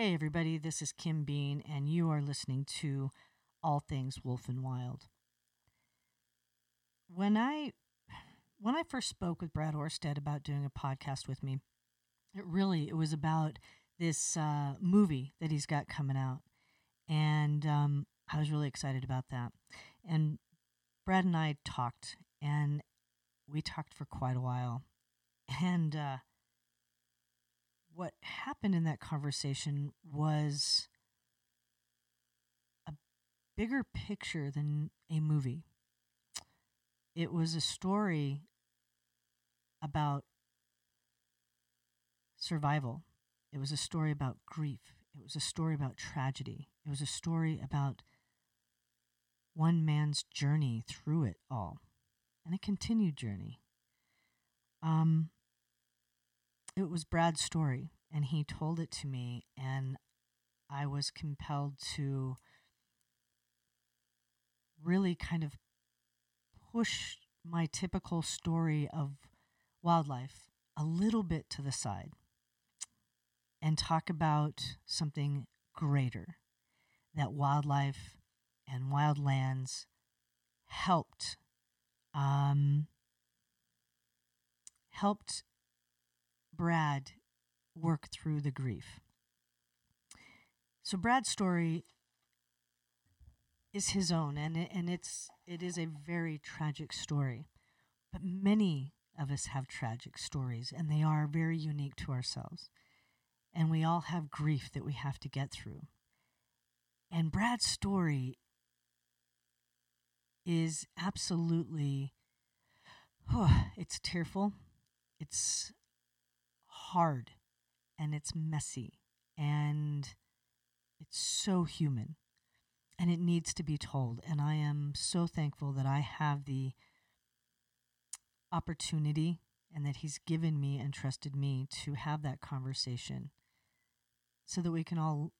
Hey, everybody, this is Kim Bean, and you are listening to All Things Wolf and Wild. When I when I first spoke with Brad Orsted about doing a podcast with me, it really it was about this uh, movie that he's got coming out, and um, I was really excited about that. And Brad and I talked, and we talked for quite a while, and uh, what happened in that conversation was a bigger picture than a movie. It was a story about survival. It was a story about grief. It was a story about tragedy. It was a story about one man's journey through it all and a continued journey. Um, it was Brad's story, and he told it to me, and I was compelled to really kind of push my typical story of wildlife a little bit to the side and talk about something greater that wildlife and wildlands helped um, helped Brad work through the grief. So Brad's story is his own, and it, and it's it is a very tragic story. But many of us have tragic stories, and they are very unique to ourselves. And we all have grief that we have to get through. And Brad's story is absolutely, oh, it's tearful, it's hard, and it's messy, and it's so human and it needs to be told. And I am so thankful that I have the opportunity and that He's given me and trusted me to have that conversation so that we can all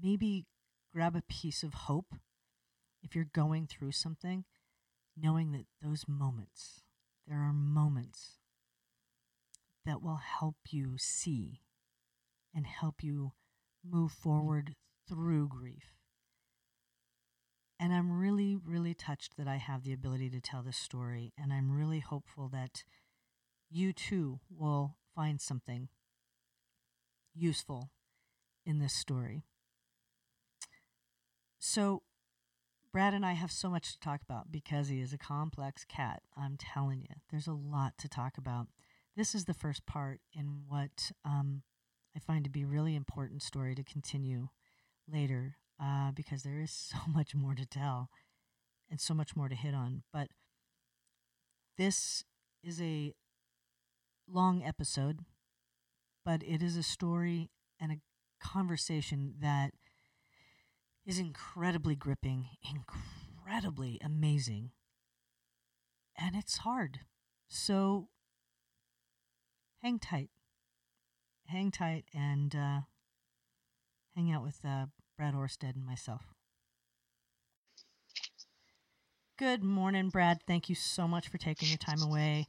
maybe grab a piece of hope if you're going through something, knowing that those moments, there are moments that will help you see and help you move forward through grief. And I'm really, really touched that I have the ability to tell this story. And I'm really hopeful that you too will find something useful in this story. So, Brad and I have so much to talk about because he is a complex cat. I'm telling you, there's a lot to talk about. This is the first part in what um, I find to be a really important story to continue later uh, because there is so much more to tell and so much more to hit on. But this is a long episode, but it is a story and a conversation that is incredibly gripping, incredibly amazing, and it's hard. So hang tight. Hang tight and uh, hang out with uh, Brad Orsted and myself. Good morning, Brad. Thank you so much for taking your time away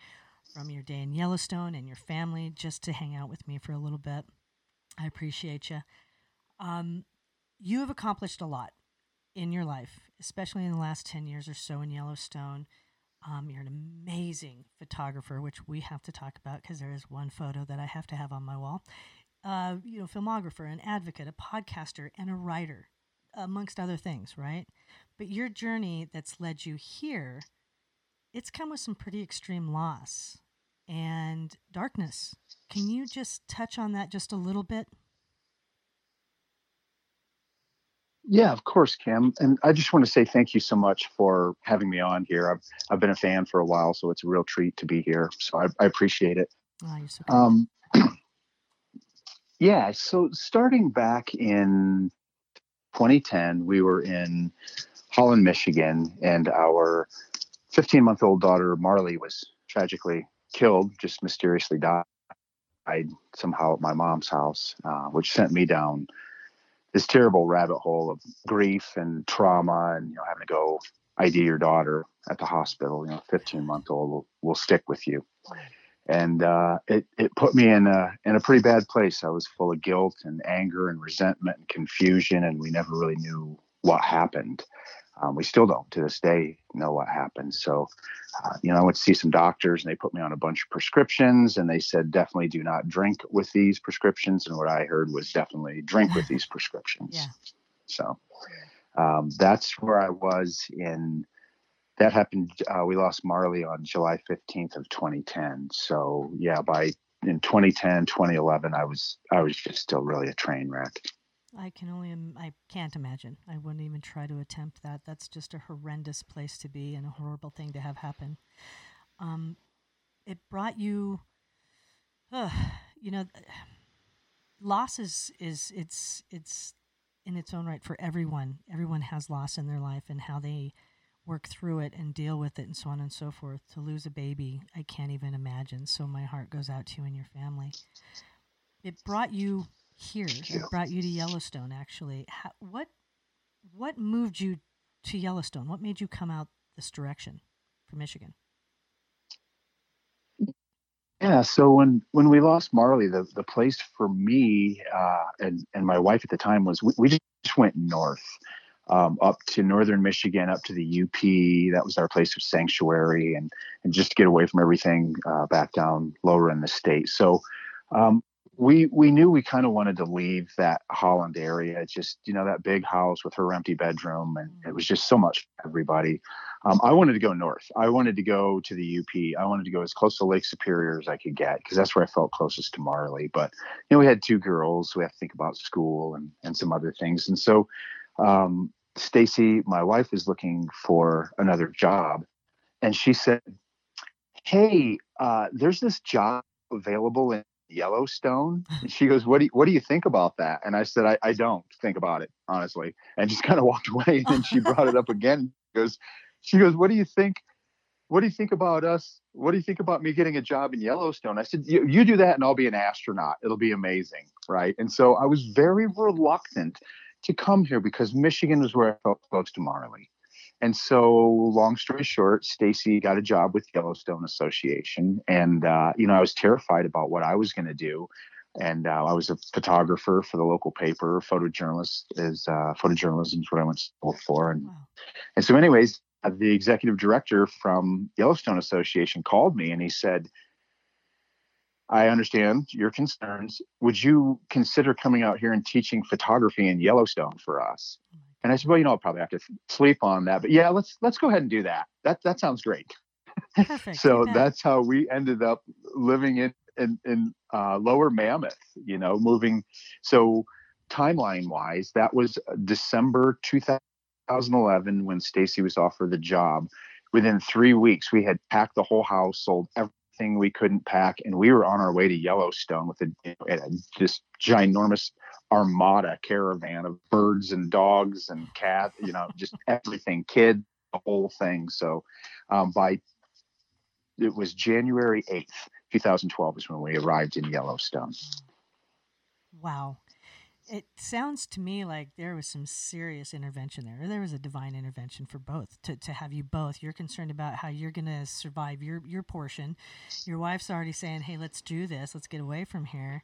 from your day in Yellowstone and your family just to hang out with me for a little bit. I appreciate you. Um, you have accomplished a lot in your life, especially in the last 10 years or so in Yellowstone. Um, you're an amazing photographer, which we have to talk about because there is one photo that I have to have on my wall uh, you know, filmographer, an advocate, a podcaster, and a writer, amongst other things, right? But your journey that's led you here, it's come with some pretty extreme loss and darkness. Can you just touch on that just a little bit? Yeah, of course, Kim. And I just want to say thank you so much for having me on here. I've, I've been a fan for a while, so it's a real treat to be here. So I, I appreciate it. Oh, you're so um, Yeah. So starting back in 2010, we were in Holland, Michigan, and our 15 month old daughter, Marley, was tragically killed, just mysteriously died somehow at my mom's house, uh, which sent me down this terrible rabbit hole of grief and trauma and you know having to go ID your daughter at the hospital. You know, 15 month old will, will stick with you. and uh, it it put me in a in a pretty bad place. I was full of guilt and anger and resentment and confusion, and we never really knew what happened. Um, we still don't to this day know what happened. So, uh, you know, I went to see some doctors and they put me on a bunch of prescriptions and they said, definitely do not drink with these prescriptions. And what I heard was definitely drink with these prescriptions. Yeah. So um, that's where I was in. That happened. Uh, we lost Marley on July 15th of 2010. So yeah, by in 2010, 2011, I was I was just still really a train wreck. I can only, Im- I can't imagine. I wouldn't even try to attempt that. That's just a horrendous place to be and a horrible thing to have happen. Um, it brought you, uh, you know, loss is, is it's it's in its own right for everyone. Everyone has loss in their life and how they work through it and deal with it and so on and so forth. To lose a baby, I can't even imagine. So my heart goes out to you and your family. It brought you here. It brought you to Yellowstone. Actually, How, what what moved you to Yellowstone? What made you come out this direction from Michigan? Yeah, so when when we lost Marley, the the place for me uh, and and my wife at the time was we, we just went north, um, up to northern Michigan, up to the UP. That was our place of sanctuary, and and just to get away from everything uh, back down lower in the state. So um, we we knew we kind of wanted to leave that Holland area. Just you know that big house with her empty bedroom, and it was just so much for everybody. Um, I wanted to go north. I wanted to go to the UP. I wanted to go as close to Lake Superior as I could get because that's where I felt closest to Marley. But you know we had two girls, so we have to think about school and and some other things. And so um, Stacy, my wife, was looking for another job, and she said, "Hey, uh, there's this job available in Yellowstone. And she goes, what do you, what do you think about that? And I said, I, I don't think about it, honestly. And just kind of walked away. And then she brought it up again. She goes, she goes, what do you think? What do you think about us? What do you think about me getting a job in Yellowstone? I said, you, do that and I'll be an astronaut. It'll be amazing. Right. And so I was very reluctant to come here because Michigan was where I felt close to Marley. And so, long story short, Stacy got a job with Yellowstone Association, and uh, you know I was terrified about what I was going to do. And uh, I was a photographer for the local paper. Photojournalist is uh, photojournalism is what I went to school for. And wow. and so, anyways, uh, the executive director from Yellowstone Association called me, and he said, I understand your concerns. Would you consider coming out here and teaching photography in Yellowstone for us? And I said, well, you know, I'll probably have to sleep on that, but yeah, let's let's go ahead and do that. That that sounds great. So that's how we ended up living in in, in uh, Lower Mammoth. You know, moving. So timeline wise, that was December 2011 when Stacy was offered the job. Within three weeks, we had packed the whole house, sold everything we couldn't pack, and we were on our way to Yellowstone with a this ginormous armada caravan of birds and dogs and cats, you know, just everything, kid, the whole thing. So um, by it was January 8th, 2012 is when we arrived in Yellowstone. Wow. It sounds to me like there was some serious intervention there. There was a divine intervention for both to, to have you both. You're concerned about how you're going to survive your, your portion. Your wife's already saying, hey, let's do this. Let's get away from here.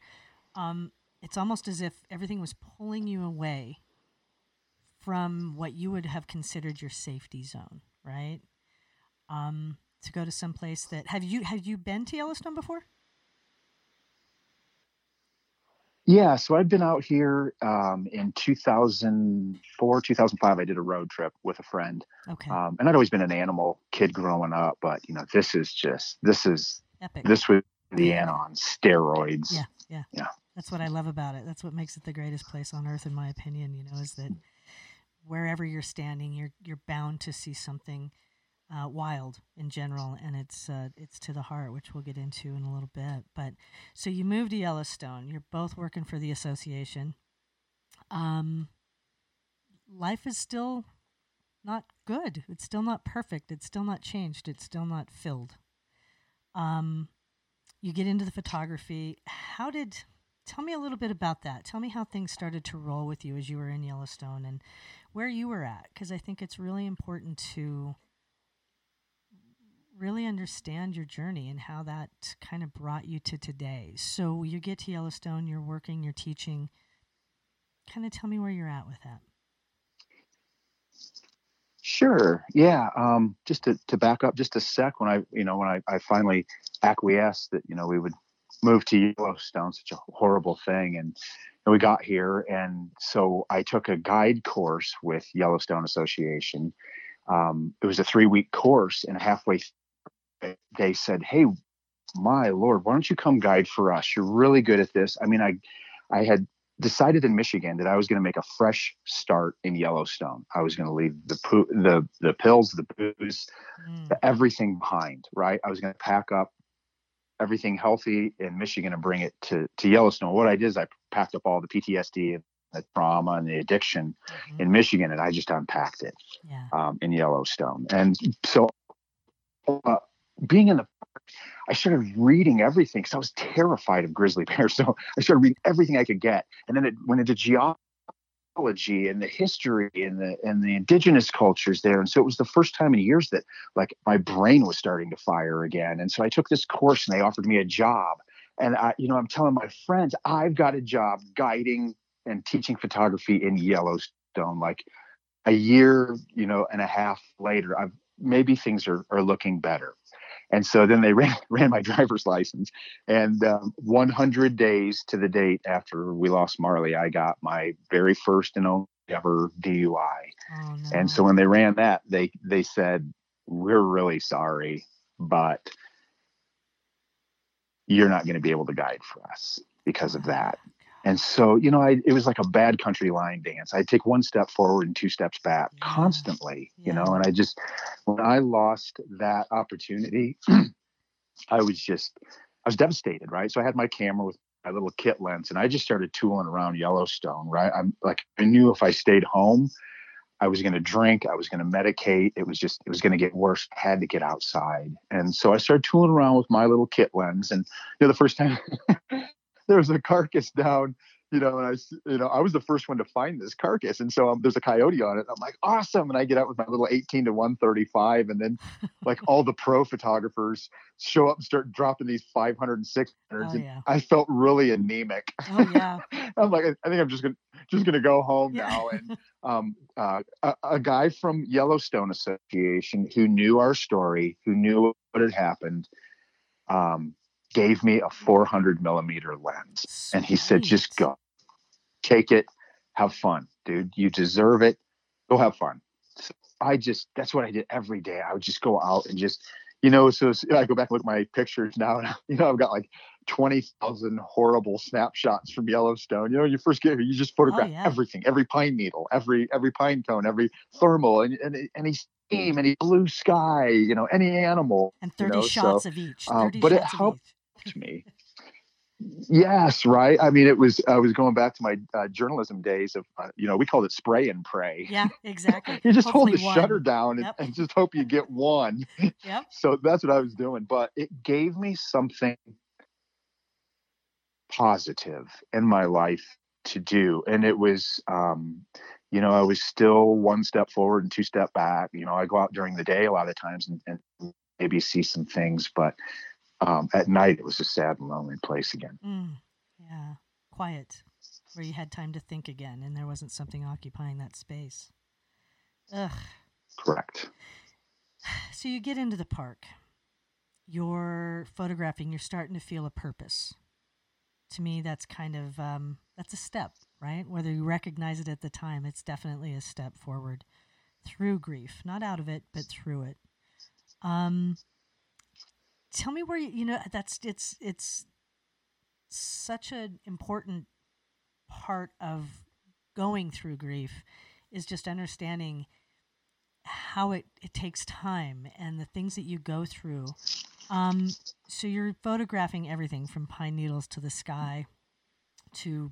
Um, it's almost as if everything was pulling you away from what you would have considered your safety zone, right? Um, to go to some place that have you have you been to Yellowstone before? Yeah, so I've been out here um, in 2004, 2005. I did a road trip with a friend. Okay. Um, and I'd always been an animal kid growing up, but you know, this is just this is epic. This was the on steroids. Yeah, yeah, yeah. That's what I love about it. That's what makes it the greatest place on earth, in my opinion. You know, is that wherever you're standing, you're you're bound to see something uh, wild in general, and it's uh, it's to the heart, which we'll get into in a little bit. But so you moved to Yellowstone. You're both working for the association. Um, life is still not good. It's still not perfect. It's still not changed. It's still not filled. Um, you get into the photography. How did tell me a little bit about that. Tell me how things started to roll with you as you were in Yellowstone and where you were at, because I think it's really important to really understand your journey and how that kind of brought you to today. So you get to Yellowstone, you're working, you're teaching. Kind of tell me where you're at with that. Sure. Yeah. Um, just to, to back up just a sec, when I, you know, when I, I finally acquiesced that, you know, we would move to Yellowstone, such a horrible thing. And, and we got here. And so I took a guide course with Yellowstone Association. Um, it was a three week course and halfway they said, Hey, my Lord, why don't you come guide for us? You're really good at this. I mean, I, I had decided in Michigan that I was going to make a fresh start in Yellowstone. I was going to leave the poo- the the pills, the booze, mm. the everything behind. Right. I was going to pack up everything healthy in Michigan and bring it to to Yellowstone. What I did is I packed up all the PTSD and the trauma and the addiction mm-hmm. in Michigan, and I just unpacked it yeah. um, in Yellowstone. And so, uh, being in the I started reading everything because I was terrified of grizzly bears. So I started reading everything I could get, and then it went into geology and the history and the and the indigenous cultures there. And so it was the first time in years that like my brain was starting to fire again. And so I took this course, and they offered me a job. And I, you know, I'm telling my friends, I've got a job guiding and teaching photography in Yellowstone. Like a year, you know, and a half later, I've maybe things are, are looking better. And so then they ran, ran my driver's license. And um, 100 days to the date after we lost Marley, I got my very first and only ever DUI. Oh, no. And so when they ran that, they they said, "We're really sorry, but you're not going to be able to guide for us because of that." And so, you know, I, it was like a bad country line dance. I'd take one step forward and two steps back yeah. constantly, yeah. you know, and I just, when I lost that opportunity, I was just, I was devastated, right? So I had my camera with my little kit lens and I just started tooling around Yellowstone, right? I'm like, I knew if I stayed home, I was going to drink, I was going to medicate. It was just, it was going to get worse. I had to get outside. And so I started tooling around with my little kit lens. And, you know, the first time there was a carcass down you know, and I, you know, I was the first one to find this carcass, and so um, there's a coyote on it. I'm like, awesome! And I get out with my little 18 to 135, and then like all the pro photographers show up and start dropping these 500 and 600s, oh, and yeah. I felt really anemic. Oh yeah. I'm like, I think I'm just gonna just gonna go home yeah. now. And um, uh, a, a guy from Yellowstone Association who knew our story, who knew what had happened, um, gave me a 400 millimeter lens. Sweet. And he said, just go, take it, have fun, dude. You deserve it. Go have fun. So I just, that's what I did every day. I would just go out and just, you know, so I go back and look at my pictures now, and, you know, I've got like 20,000 horrible snapshots from Yellowstone. You know, you first get here, you just photograph oh, yeah. everything, every pine needle, every, every pine cone, every thermal, and, and any steam, any blue sky, you know, any animal. And 30 you know, shots so, of each. Um, but it helped me. Yes, right. I mean, it was. I was going back to my uh, journalism days of, uh, you know, we called it spray and pray. Yeah, exactly. you just Hopefully hold the one. shutter down and, yep. and, just hope you get one. Yep. so that's what I was doing, but it gave me something positive in my life to do, and it was, um, you know, I was still one step forward and two step back. You know, I go out during the day a lot of times and, and maybe see some things, but um, at night it was a sad and lonely place again. Mm, yeah, quiet, where you had time to think again, and there wasn't something occupying that space. Ugh. Correct. So you get into the park. You're photographing. You're starting to feel a purpose. To me, that's kind of um, that's a step, right? Whether you recognize it at the time, it's definitely a step forward through grief, not out of it, but through it. Um, tell me where you, you know that's it's it's such an important part of going through grief is just understanding how it, it takes time and the things that you go through. Um, so you're photographing everything from pine needles to the sky to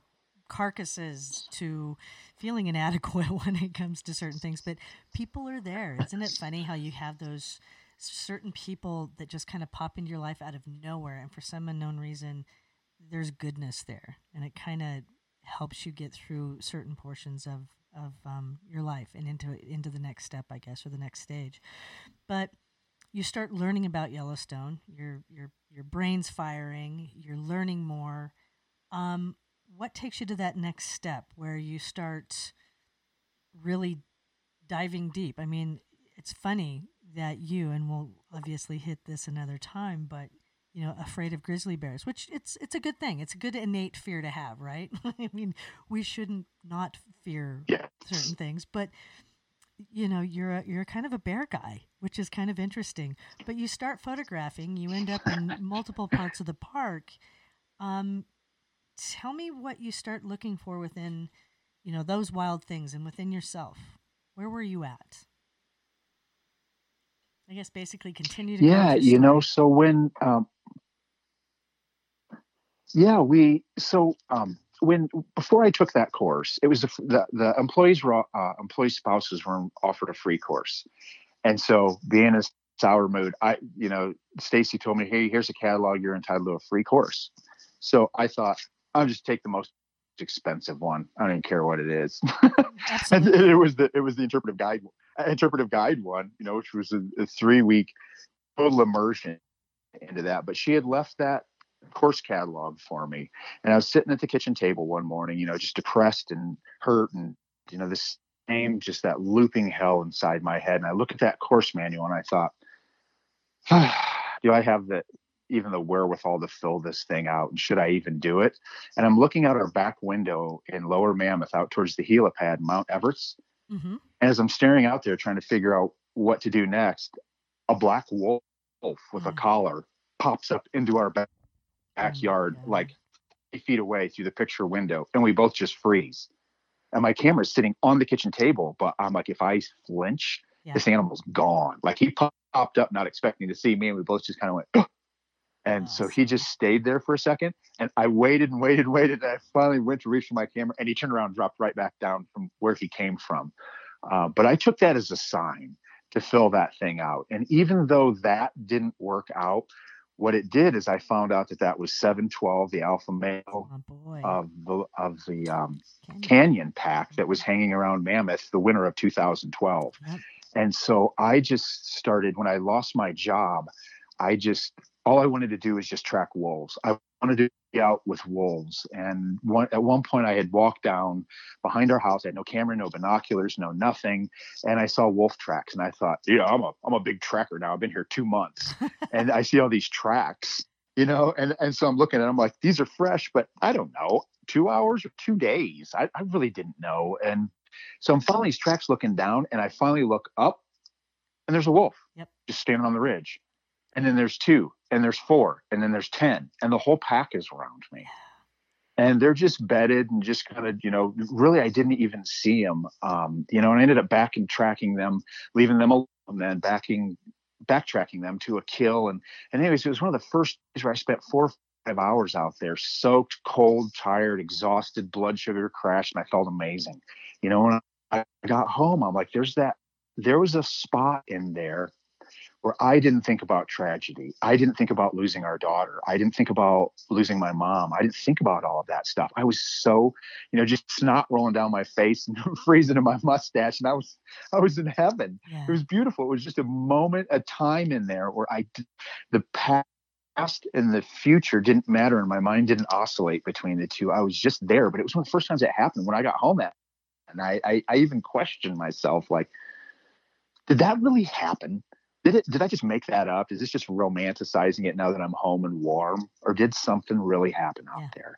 carcasses to feeling inadequate when it comes to certain things. But people are there. Isn't it funny how you have those certain people that just kind of pop into your life out of nowhere and for some unknown reason there's goodness there and it kind of helps you get through certain portions of of um, your life and into into the next step i guess or the next stage but you start learning about Yellowstone. Your your your brain's firing. You're learning more. Um, what takes you to that next step where you start really diving deep? I mean, it's funny that you and we'll obviously hit this another time, but you know, afraid of grizzly bears, which it's it's a good thing. It's a good innate fear to have, right? I mean, we shouldn't not fear yeah. certain things, but you know, you're a, you're kind of a bear guy, which is kind of interesting. But you start photographing, you end up in multiple parts of the park. Um, tell me what you start looking for within, you know, those wild things and within yourself. Where were you at? I guess basically continue to. Yeah, you know, so when, um, yeah, we so um, when before I took that course, it was the the, the employees were uh, employee spouses were offered a free course, and so being in a sour mood, I you know Stacy told me, hey, here's a catalog, you're entitled to a free course. So I thought I'll just take the most expensive one. I don't even care what it is. and it was the it was the interpretive guide interpretive guide one, you know, which was a, a three week total immersion into that. But she had left that course catalog for me, and I was sitting at the kitchen table one morning, you know, just depressed and hurt, and you know, this same just that looping hell inside my head. And I looked at that course manual, and I thought, ah, do I have the even the wherewithal to fill this thing out and should I even do it? And I'm looking out our back window in Lower Mammoth out towards the helipad, Mount Everts. Mm-hmm. And as I'm staring out there trying to figure out what to do next, a black wolf with a collar pops up into our back- backyard, oh like feet away through the picture window, and we both just freeze. And my camera's sitting on the kitchen table, but I'm like, if I flinch, yeah. this animal's gone. Like he popped up, not expecting to see me, and we both just kind of went. And so he just stayed there for a second. And I waited and waited and waited. And I finally went to reach for my camera and he turned around and dropped right back down from where he came from. Uh, but I took that as a sign to fill that thing out. And even though that didn't work out, what it did is I found out that that was 712, the alpha male oh of the of the um, canyon. canyon. pack that was hanging around Mammoth the winter of 2012. Yep. And so I just started when I lost my job. I just all I wanted to do was just track wolves. I wanted to be out with wolves. And one, at one point, I had walked down behind our house. I had no camera, no binoculars, no nothing. And I saw wolf tracks. And I thought, yeah, I'm a, I'm a big tracker now. I've been here two months. and I see all these tracks, you know, and, and so I'm looking at them like, these are fresh, but I don't know, two hours or two days. I, I really didn't know. And so I'm following these tracks looking down, and I finally look up, and there's a wolf yep. just standing on the ridge and then there's two and there's four and then there's 10 and the whole pack is around me. And they're just bedded and just kind of you know really i didn't even see them um, you know and i ended up back and tracking them leaving them alone and then backing backtracking them to a kill and and anyways it was one of the first days where i spent four or five hours out there soaked cold tired exhausted blood sugar crashed and i felt amazing. You know when i got home i'm like there's that there was a spot in there where I didn't think about tragedy. I didn't think about losing our daughter. I didn't think about losing my mom. I didn't think about all of that stuff. I was so, you know, just snot rolling down my face and freezing in my mustache. And I was, I was in heaven. Yeah. It was beautiful. It was just a moment, a time in there where I, the past and the future didn't matter and my mind didn't oscillate between the two. I was just there. But it was one of the first times it happened when I got home that. And I, I, I even questioned myself, like, did that really happen? Did it did i just make that up is this just romanticizing it now that i'm home and warm or did something really happen out yeah. there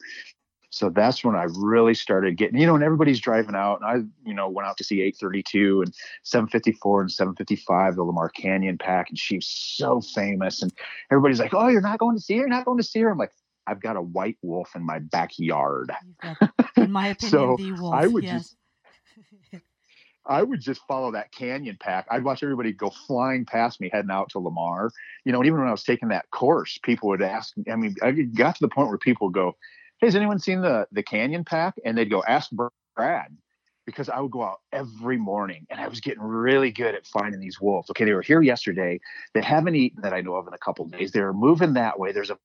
so that's when i really started getting you know and everybody's driving out and i you know went out to see 832 and 754 and 755 the lamar canyon pack and she's so famous and everybody's like oh you're not going to see her you're not going to see her i'm like I've got a white wolf in my backyard. In my opinion, so the wolf. I would yes. just I would just follow that canyon pack. I'd watch everybody go flying past me heading out to Lamar. You know, and even when I was taking that course, people would ask. I mean, I got to the point where people would go, "Hey, has anyone seen the the canyon pack?" And they'd go, "Ask Brad." Because I would go out every morning and I was getting really good at finding these wolves. Okay, they were here yesterday. They haven't eaten that I know of in a couple days. They're moving that way. There's a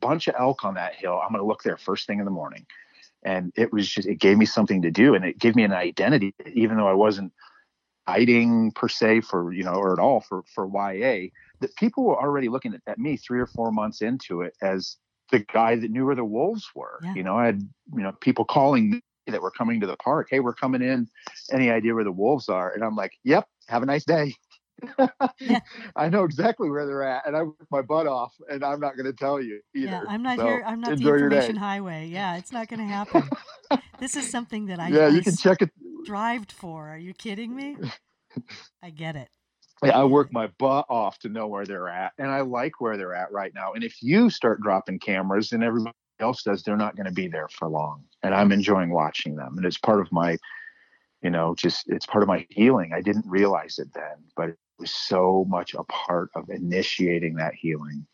bunch of elk on that hill. I'm going to look there first thing in the morning and it was just it gave me something to do and it gave me an identity even though i wasn't hiding per se for you know or at all for for ya that people were already looking at, at me three or four months into it as the guy that knew where the wolves were. Yeah. You know, I had you know people calling me that were coming to the park. Hey, we're coming in. Any idea where the wolves are? And I'm like, Yep. Have a nice day. I know exactly where they're at, and I work my butt off, and I'm not going to tell you either. Yeah, I'm not So, here. I'm not the information highway. Yeah, it's not going to happen. this is something that I, yeah, you can check it. Drived for. Are you kidding me? I get it. Yeah, I work my butt off to know where they're at, and I like where they're at right now. And if you start dropping cameras and everybody else does, they're not going to be there for long. And I'm enjoying watching them, and it's part of my, you know, just it's part of my healing. I didn't realize it then, but was so much a part of initiating that healing.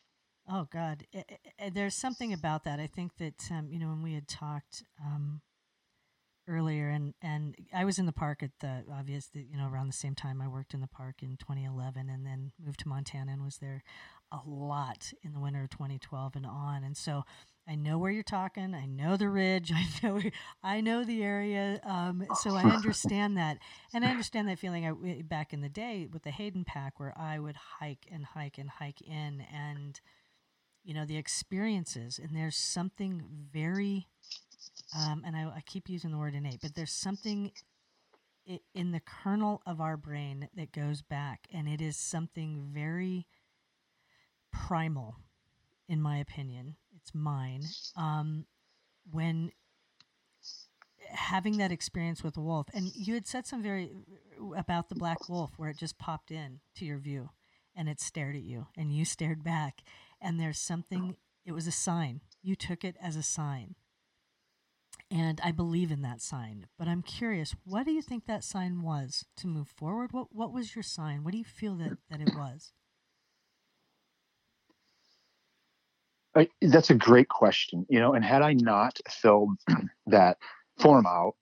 Oh God, I- I- I- there's something about that. I think that um, you know when we had talked um, earlier, and and I was in the park at the obvious, you know, around the same time I worked in the park in 2011, and then moved to Montana and was there a lot in the winter of 2012 and on, and so. I know where you're talking. I know the ridge. I know. I know the area. Um, so I understand that, and I understand that feeling. I, back in the day with the Hayden Pack, where I would hike and hike and hike in, and you know the experiences and there's something very um, and I, I keep using the word innate but there's something in the kernel of our brain that goes back and it is something very primal in my opinion it's mine um, when having that experience with a wolf and you had said some very about the black wolf where it just popped in to your view and it stared at you and you stared back and there's something it was a sign. You took it as a sign. And i believe in that sign but i'm curious what do you think that sign was to move forward? What what was your sign? What do you feel that that it was I, that's a great question, you know. And had I not filled that form out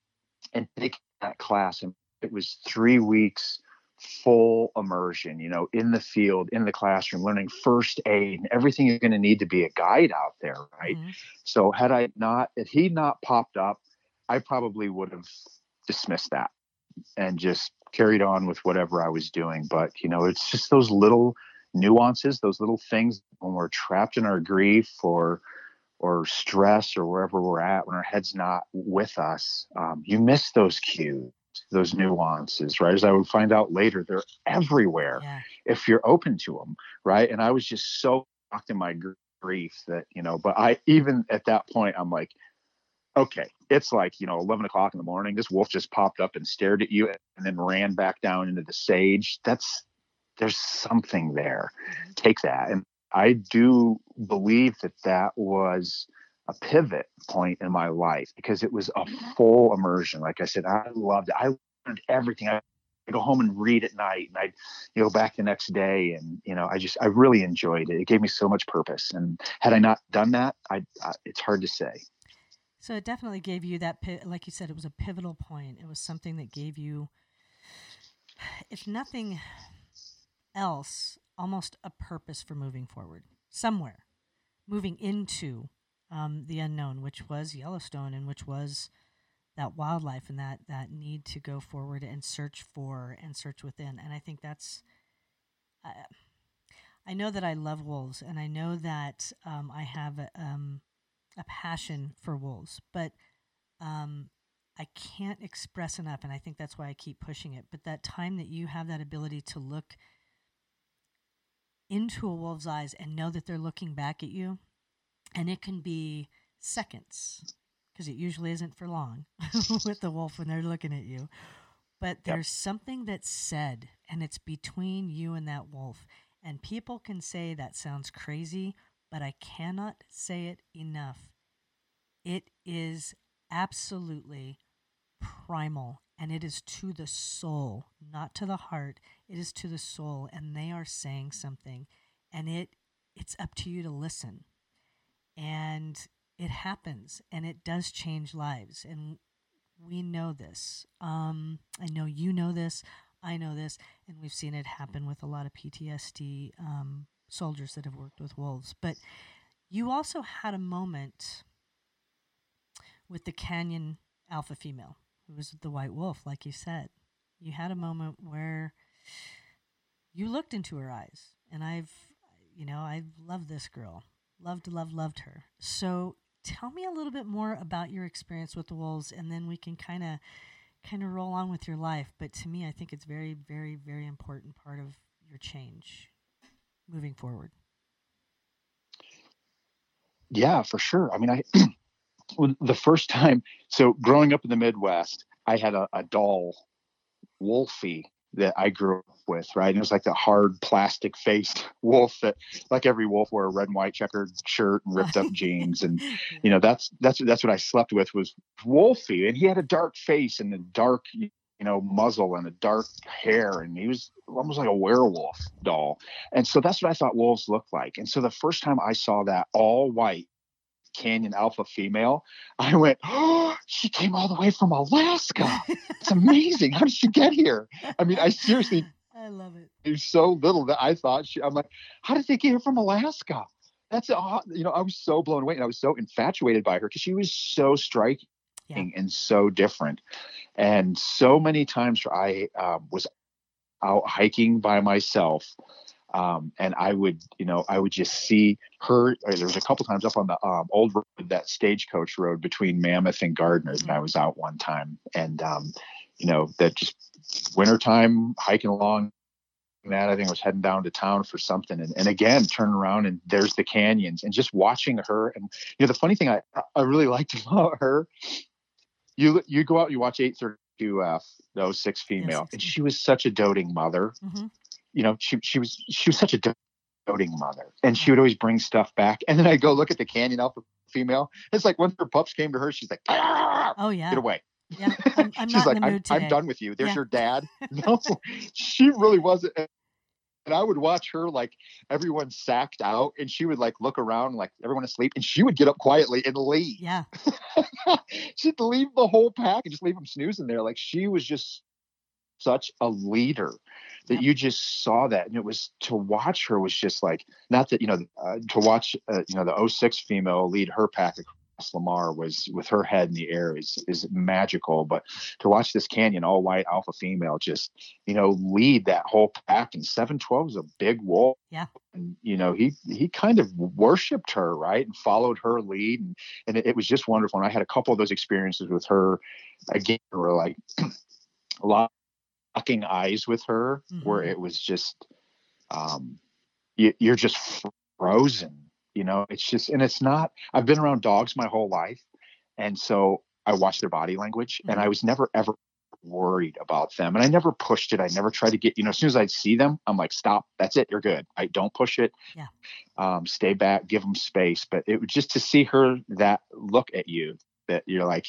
and taken that class, and it was three weeks full immersion, you know, in the field, in the classroom, learning first aid and everything you're going to need to be a guide out there, right? Mhm. So had I not, had he not popped up, I probably would have dismissed that and just carried on with whatever I was doing. But you know, it's just those little nuances, those little things when we're trapped in our grief or or stress or wherever we're at, when our head's not with us, um, you miss those cues, those nuances, right? As I would find out later, they're everywhere yeah if you're open to them, right? And I was just so locked in my grief that you know. But I even at that point, I'm like, okay, it's like you know, 11 o'clock in the morning. This wolf just popped up and stared at you, and then ran back down into the sage. That's there's something there. Mm-hmm. Take that, and I do believe that that was a pivot point in my life because it was a mm-hmm. full immersion. Like I said, I loved it. I learned everything. I go home and read at night and I'd you know back the next day and you know I just I really enjoyed it. It gave me so much purpose and had I not done that I, I it's hard to say. So it definitely gave you that, like you said, it was a pivotal point. It was something that gave you, if nothing else, almost a purpose for moving forward somewhere, moving into um, the unknown, which was Yellowstone and which was that wildlife and that that need to go forward and search for and search within. And I think that's. Uh, I know that I love wolves, and I know that um, I have a, um, a passion for wolves, but um, I can't express enough, and I think that's why I keep pushing it. But that time that you have that ability to look into a wolf's eyes and know that they're looking back at you, and it can be seconds, because it usually isn't for long with the wolf when they're looking at you. But there's something that's said, and it's between you and that wolf. And people can say that sounds crazy, but I cannot say it enough. It is absolutely primal and it is to the soul, not to the heart. It is to the soul and they are saying something and it it's up to you to listen. And it happens and it does change lives and we know this. Um, I know you know this. I know this, and we've seen it happen with a lot of PTSD um, soldiers that have worked with wolves. But you also had a moment with the Canyon alpha female, who was the white wolf, like you said. You had a moment where you looked into her eyes and I've, you know, I love this girl, loved, loved, loved her. So tell me a little bit more about your experience with the wolves, and then we can kind of, kind of roll on with your life. But to me, I think it's very, very, very important part of your change moving forward. Yeah, for sure. I mean, I the first time, so growing up in the Midwest, I had a, a doll, Wolfie, that I grew up with, right? And it was like the hard plastic faced wolf that like every wolf wore a red and white checkered shirt and ripped up jeans. And you know, that's that's that's what I slept with was Wolfie. And he had a dark face and a dark, you know, muzzle and a dark hair. And he was almost like a werewolf doll. And so that's what I thought wolves looked like. And so the first time I saw that all white Canyon alpha female, I went, oh, she came all the way from Alaska. It's amazing. How did she get here? I mean, I seriously, I love it. There's so little that I thought she, I'm like, how did they get here from Alaska? That's, you know, I was so blown away and I was so infatuated by her because she was so striking yeah. and so different. And so many times I uh, was out hiking by myself um, and I would, you know, I would just see her. There was a couple times up on the um, old road, that stagecoach road between Mammoth and Gardiner, and I was out one time, and um, you know, that just wintertime hiking along that I think I was heading down to town for something, and, and again turn around and there's the canyons, and just watching her. And you know, the funny thing I I really liked about her, you you go out, you watch 832 F, the 06 female, yes, and she was such a doting mother. Mm-hmm you know, she she was she was such a doting mother, and she would always bring stuff back. And then I go look at the canyon alpha female. It's like when her pups came to her, she's like, ah, "Oh yeah, get away." Yeah, I'm, I'm she's like, I'm, I'm, done with you. There's yeah. your dad. No, she really wasn't. And I would watch her like everyone sacked out, and she would like look around like everyone asleep, and she would get up quietly and leave. Yeah, she'd leave the whole pack and just leave them snoozing there. Like she was just such a leader that you just saw that and it was to watch her was just like not that you know uh, to watch uh, you know the 06 female lead her pack across lamar was with her head in the air is is magical but to watch this canyon all white alpha female just you know lead that whole pack and 712 is a big wolf yeah. and you know he he kind of worshiped her right and followed her lead and and it, it was just wonderful and i had a couple of those experiences with her again were like a lot locking eyes with her mm-hmm. where it was just um you, you're just frozen you know it's just and it's not i've been around dogs my whole life and so i watch their body language mm-hmm. and i was never ever worried about them and i never pushed it i never tried to get you know as soon as i see them i'm like stop that's it you're good i don't push it yeah um, stay back give them space but it was just to see her that look at you that you're like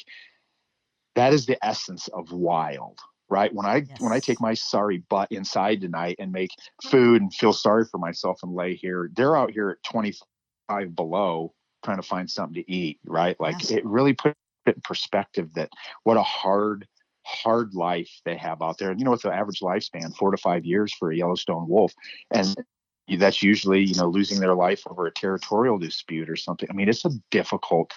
that is the essence of wild right when i yes. when i take my sorry butt inside tonight and make food and feel sorry for myself and lay here they're out here at 25 below trying to find something to eat right like yes. it really put it in perspective that what a hard hard life they have out there and you know with the average lifespan four to five years for a yellowstone wolf and that's usually you know losing their life over a territorial dispute or something i mean it's a difficult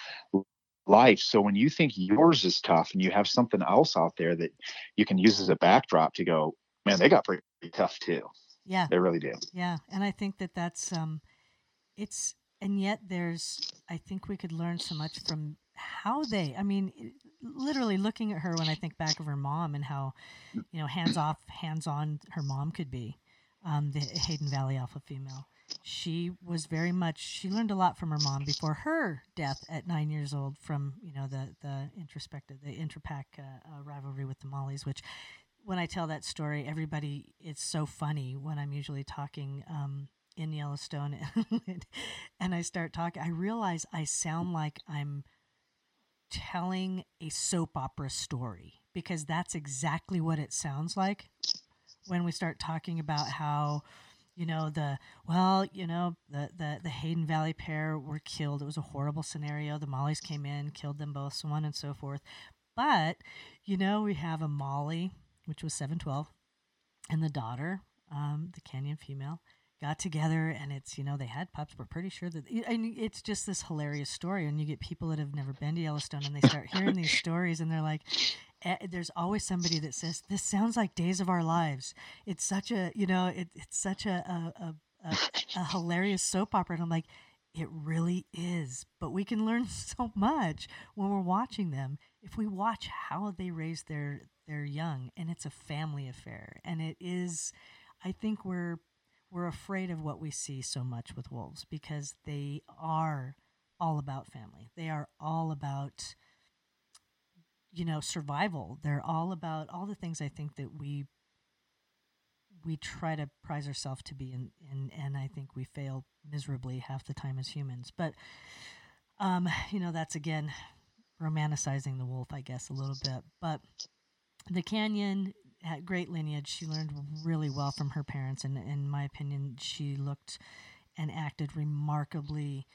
life. So when you think yours is tough and you have something else out there that you can use as a backdrop to go, man, they got pretty tough too. Yeah, they really do. Yeah, and I think that that's um, it's and yet there's I think we could learn so much from how they. I mean, literally looking at her when I think back of her mom and how you know hands off, hands on her mom could be. Um, the Hayden Valley Alpha female she was very much she learned a lot from her mom before her death at nine years old from you know the the introspective the interpack uh, uh, rivalry with the mollies which when i tell that story everybody it's so funny when i'm usually talking um, in yellowstone and i start talking i realize i sound like i'm telling a soap opera story because that's exactly what it sounds like when we start talking about how you know the well you know the, the the hayden valley pair were killed. It was a horrible scenario. The mollies came in killed them both so on and so forth. But you know we have a molly which was 712 and the daughter um, the canyon female got together and it's you know they had pups. We're pretty sure that and it's just this hilarious story and you get people that have never been to yellowstone and they start hearing these stories and they're like Eh, there's always somebody that says this sounds like days of our lives it's such a you know it, it's such a, a, a, a hilarious soap opera. And I'm like, it really is. But we can learn so much when we're watching them if we watch how they raise their their young, and it's a family affair. And it is, I think we're we're afraid of what we see so much with wolves because they are all about family. They are all about you know survival. They're all about all the things I think that we we try to prize ourselves to be and, and and I think we fail miserably half the time as humans. But um, you know, that's again romanticizing the wolf, I guess, a little bit. But the canyon had great lineage. She learned really well from her parents, and in my opinion, she looked and acted remarkably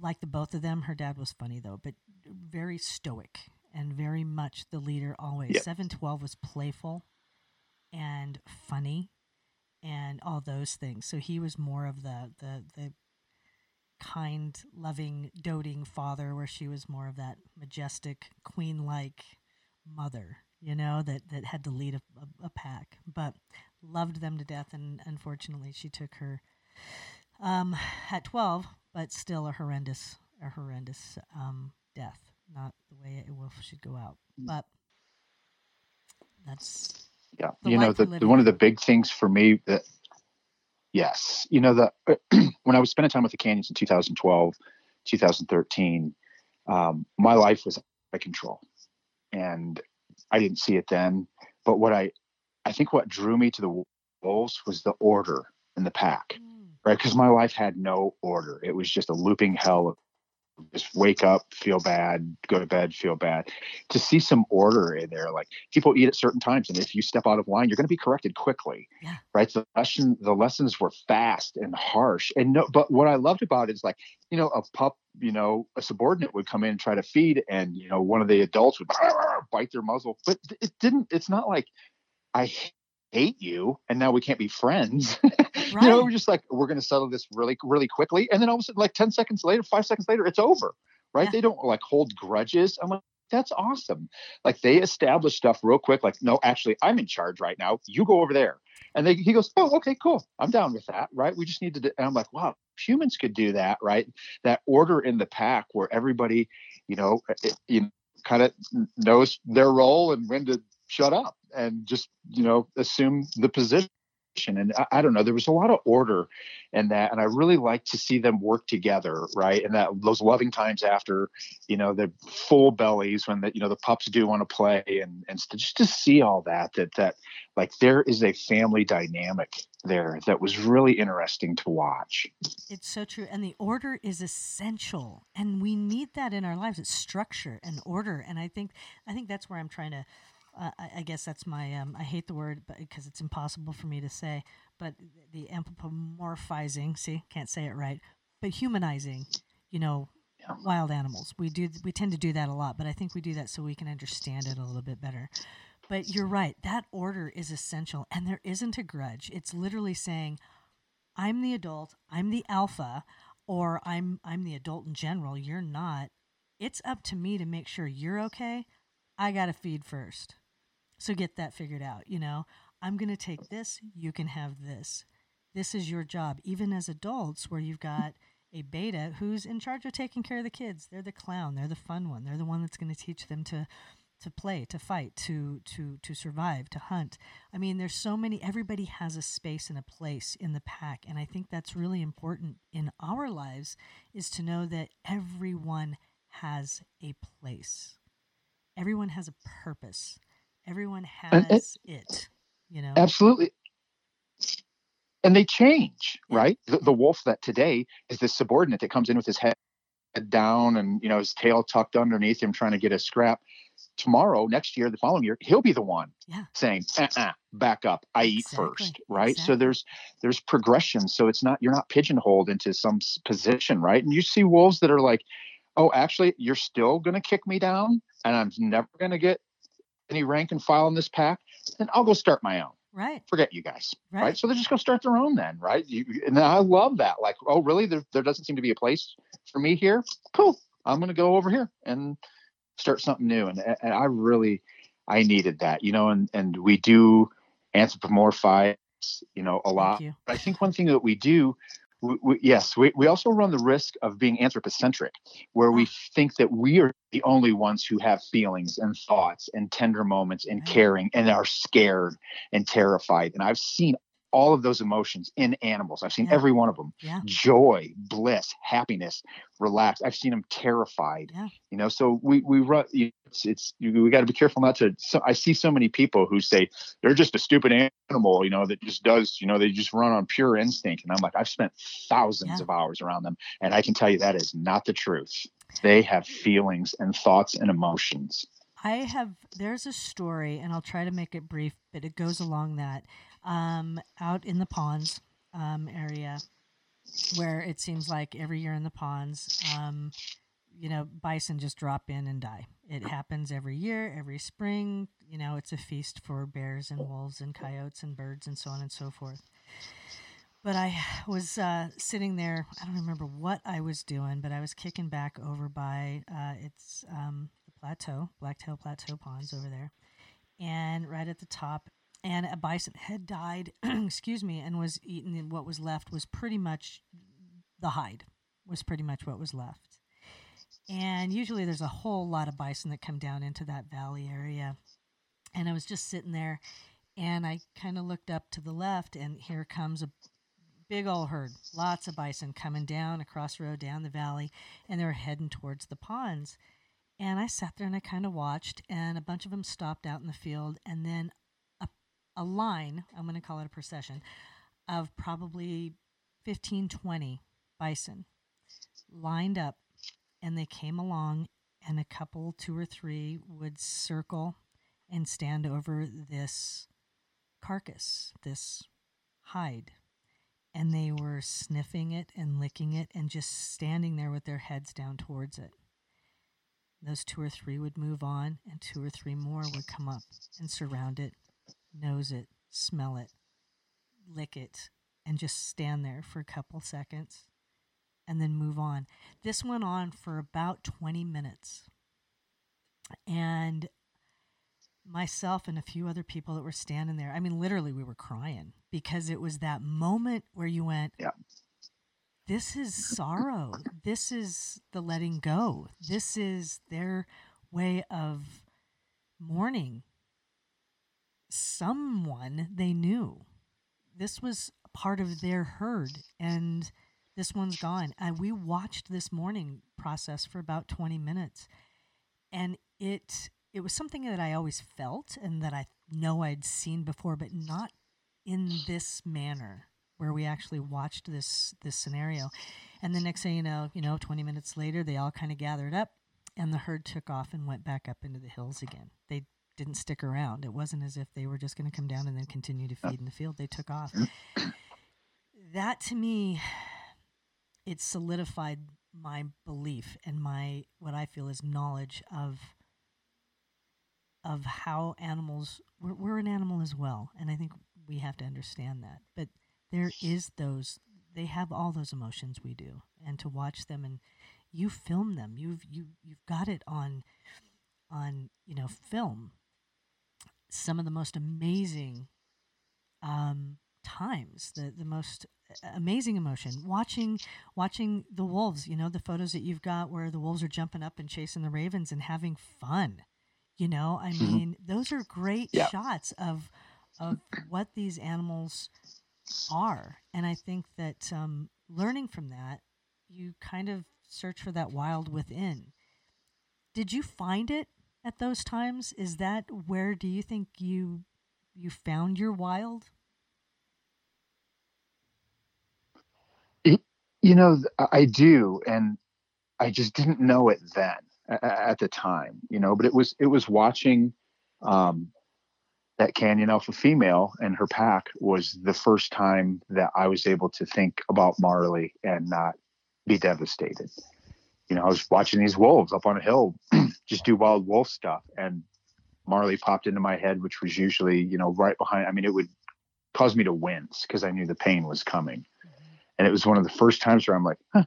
like the both of them. Her dad was funny though, but very stoic and very much the leader always. Seven twelve was playful and funny and all those things. So he was more of the the the kind, loving, doting father, where she was more of that majestic, queen like mother, you know, that, that had to lead a, a, a, pack, but loved them to death. And unfortunately, she took her um, at 12, but still a horrendous, a horrendous um, death. Not the way a wolf should go out. Mm. But that's. Yeah. You know, the, the, one of the big things for me that Yes. You know, the when I was spending time with the Canyons in 2012, 2013, um, my life was out of control. And I didn't see it then. But what I, I think what drew me to the wolves was the order in the pack, mm. right? Because my life had no order. It was just a looping hell of just wake up, feel bad, go to bed, feel bad. To see some order in there, like people eat at certain times, and if you step out of line, you're going to be corrected quickly. Yeah. Right. The lesson, the lessons were fast and harsh, and no. But what I loved about it is like, you know, a pup, you know, a subordinate would come in and try to feed, and you know, one of the adults would bite their muzzle, but it didn't. It's not like I hate you and now we can't be friends. Right. you know, we're just like, we're going to settle this really, really quickly. And then all of a sudden, like 10 seconds later, five seconds later, it's over. Right. Yeah. They don't like hold grudges. I'm like, that's awesome. Like they establish stuff real quick. Like, no, actually, I'm in charge right now. You go over there. And they, he goes, oh, okay, cool. I'm down with that. Right. We just need to, do, and I'm like, wow, humans could do that. Right. That order in the pack where everybody, you know, it, eh, you know, kind of knows their role and when to shut up and just you know assume the position and I, I, don't know there was a lot of order in that and i really like to see them work together right and that those loving times after you know the full bellies when the you know the pups do want to play and and just to see all that that that like there is a family dynamic there that was really interesting to watch. It's so true and the order is essential and we need that in our lives it's structure and order and i think i think that's where i'm trying to uh, I, I, guess that's my um, I hate the word because it's impossible for me to say, but the anthropomorphizing, see, can't say it right, but humanizing, you know, yeah. wild animals. We do we tend to do that a lot, but I think we do that so we can understand it a little bit better. But you're right, that order is essential and there isn't a grudge. It's literally saying I'm the adult, I'm the alpha, or I'm I'm the adult in general, you're not. It's up to me to make sure you're okay. I got to feed first. So get that figured out. You know, I'm going to take this, you can have this. This is your job, even as adults, where you've got a beta who's in charge of taking care of the kids. They're the clown, they're the fun one, they're the one that's going to teach them to to play, to fight, to to to survive, to hunt. I mean, there's so many everybody has a space and a place in the pack, and I think that's really important in our lives is to know that everyone has a place. Everyone has a purpose. Everyone has and, it, you know. Absolutely. And they change, yeah. right? The, the wolf that today is this subordinate that comes in with his head down and you know his tail tucked underneath him trying to get a scrap tomorrow next year the following year he'll be the one yeah. saying uh-uh, back up i eat first right exactly. so there's there's progression so it's not you're not pigeonholed into some position right and you see wolves that are like oh actually you're still going to kick me down and i'm never going to get any rank and file in this pack, then I'll go start my own. Right. Forget you guys. Right. right? So they're just going to start their own then, right? You, and I love that. Like, oh, really? There, there doesn't seem to be a place for me here. Cool. I'm going to go over here and start something new. And, and I really, I needed that, you know, and, and we do anthropomorphize you know, a lot. I think one thing that we do we, we, yes, we, we also run the risk of being anthropocentric, where we mm. think that we are the only ones who have feelings and thoughts and tender moments and mm. caring and are scared and terrified. And I've seen all of those emotions in animals. I've seen yeah. every one of them. Yeah. Joy, bliss, happiness, relax. I've seen them terrified. Yeah. You know, so we we run. It's it's we got to be careful not to. So I see so many people who say they're just a stupid animal. You know, that just does. You know, they just run on pure instinct. And I'm like, I've spent thousands of hours around them, and I can tell you that is not the truth. They have feelings and thoughts and emotions. I have. There's a story, and I'll try to make it brief, but it goes along that um, out in the ponds um, area where it seems like every year in the ponds, um, you know, bison just drop in and die. It happens every year, every spring. You know, it's a feast for bears and wolves and coyotes and birds and so on and so forth. But I was uh, sitting there. I don't remember what I was doing, but I was kicking back over by uh, it's um, the plateau, Blacktail Plateau Ponds over there, and right at the top and a bison had died, excuse me, and was eaten. And what was left was pretty much the hide, was pretty much what was left. And usually there's a whole lot of bison that come down into that valley area. And I was just sitting there and I kind of looked up to the left, and here comes a big old herd, lots of bison coming down across the road, down the valley, and they were heading towards the ponds. And I sat there and I kind of watched, and a bunch of them stopped out in the field. And then a line, I'm going to call it a procession, of probably 15, 20 bison lined up and they came along and a couple, two or three, would circle and stand over this carcass, this hide. And they were sniffing it and licking it and just standing there with their heads down towards it. Those two or three would move on, and two or three more would come up and surround it nose it, smell it, lick it, and just stand there for a couple seconds and then move on. This went on for about 20 minutes. And myself and a few other people that were standing there, I mean, literally, we were crying because it was that moment where you went, yeah. This is sorrow. this is the letting go. This is their way of mourning someone they knew. This was part of their herd, and this one's gone. And we watched this mourning process for about 20 minutes, and it it was something that I always felt and that I know I'd seen before, but not in this manner where we actually watched this this scenario. And the next thing you know, you know, 20 minutes later, they all kind of gathered up and the herd took off and went back up into the hills again. They didn't stick around. It wasn't as if they were just going to come down and then continue to feed in the field. They took off. that to me, it solidified my belief and my what I feel is knowledge of of how animals we're, we're an animal as well, and I think we have to understand that. But there is those they have all those emotions we do, and to watch them and you film them, you've you you've got it on on you know film some of the most amazing um, times, the the most amazing emotion. Watching watching the wolves, you know, the photos that you've got where the wolves are jumping up and chasing the ravens and having fun. You know, I mm-hmm. mean, those are great yeah. shots of of what these animals are, and I think that um, learning from that, you kind of search for that wild within. Did you find it at those times? Is that where do you think you you found your wild? you know, I do, and I just didn't know it then at the time. You know, but it was it was watching um, that canyon alpha female and her pack was the first time that I was able to think about Marley and not be devastated. You know, I was watching these wolves up on a hill just do wild wolf stuff. And Marley popped into my head, which was usually, you know, right behind. I mean, it would cause me to wince because I knew the pain was coming. And it was one of the first times where I'm like, huh,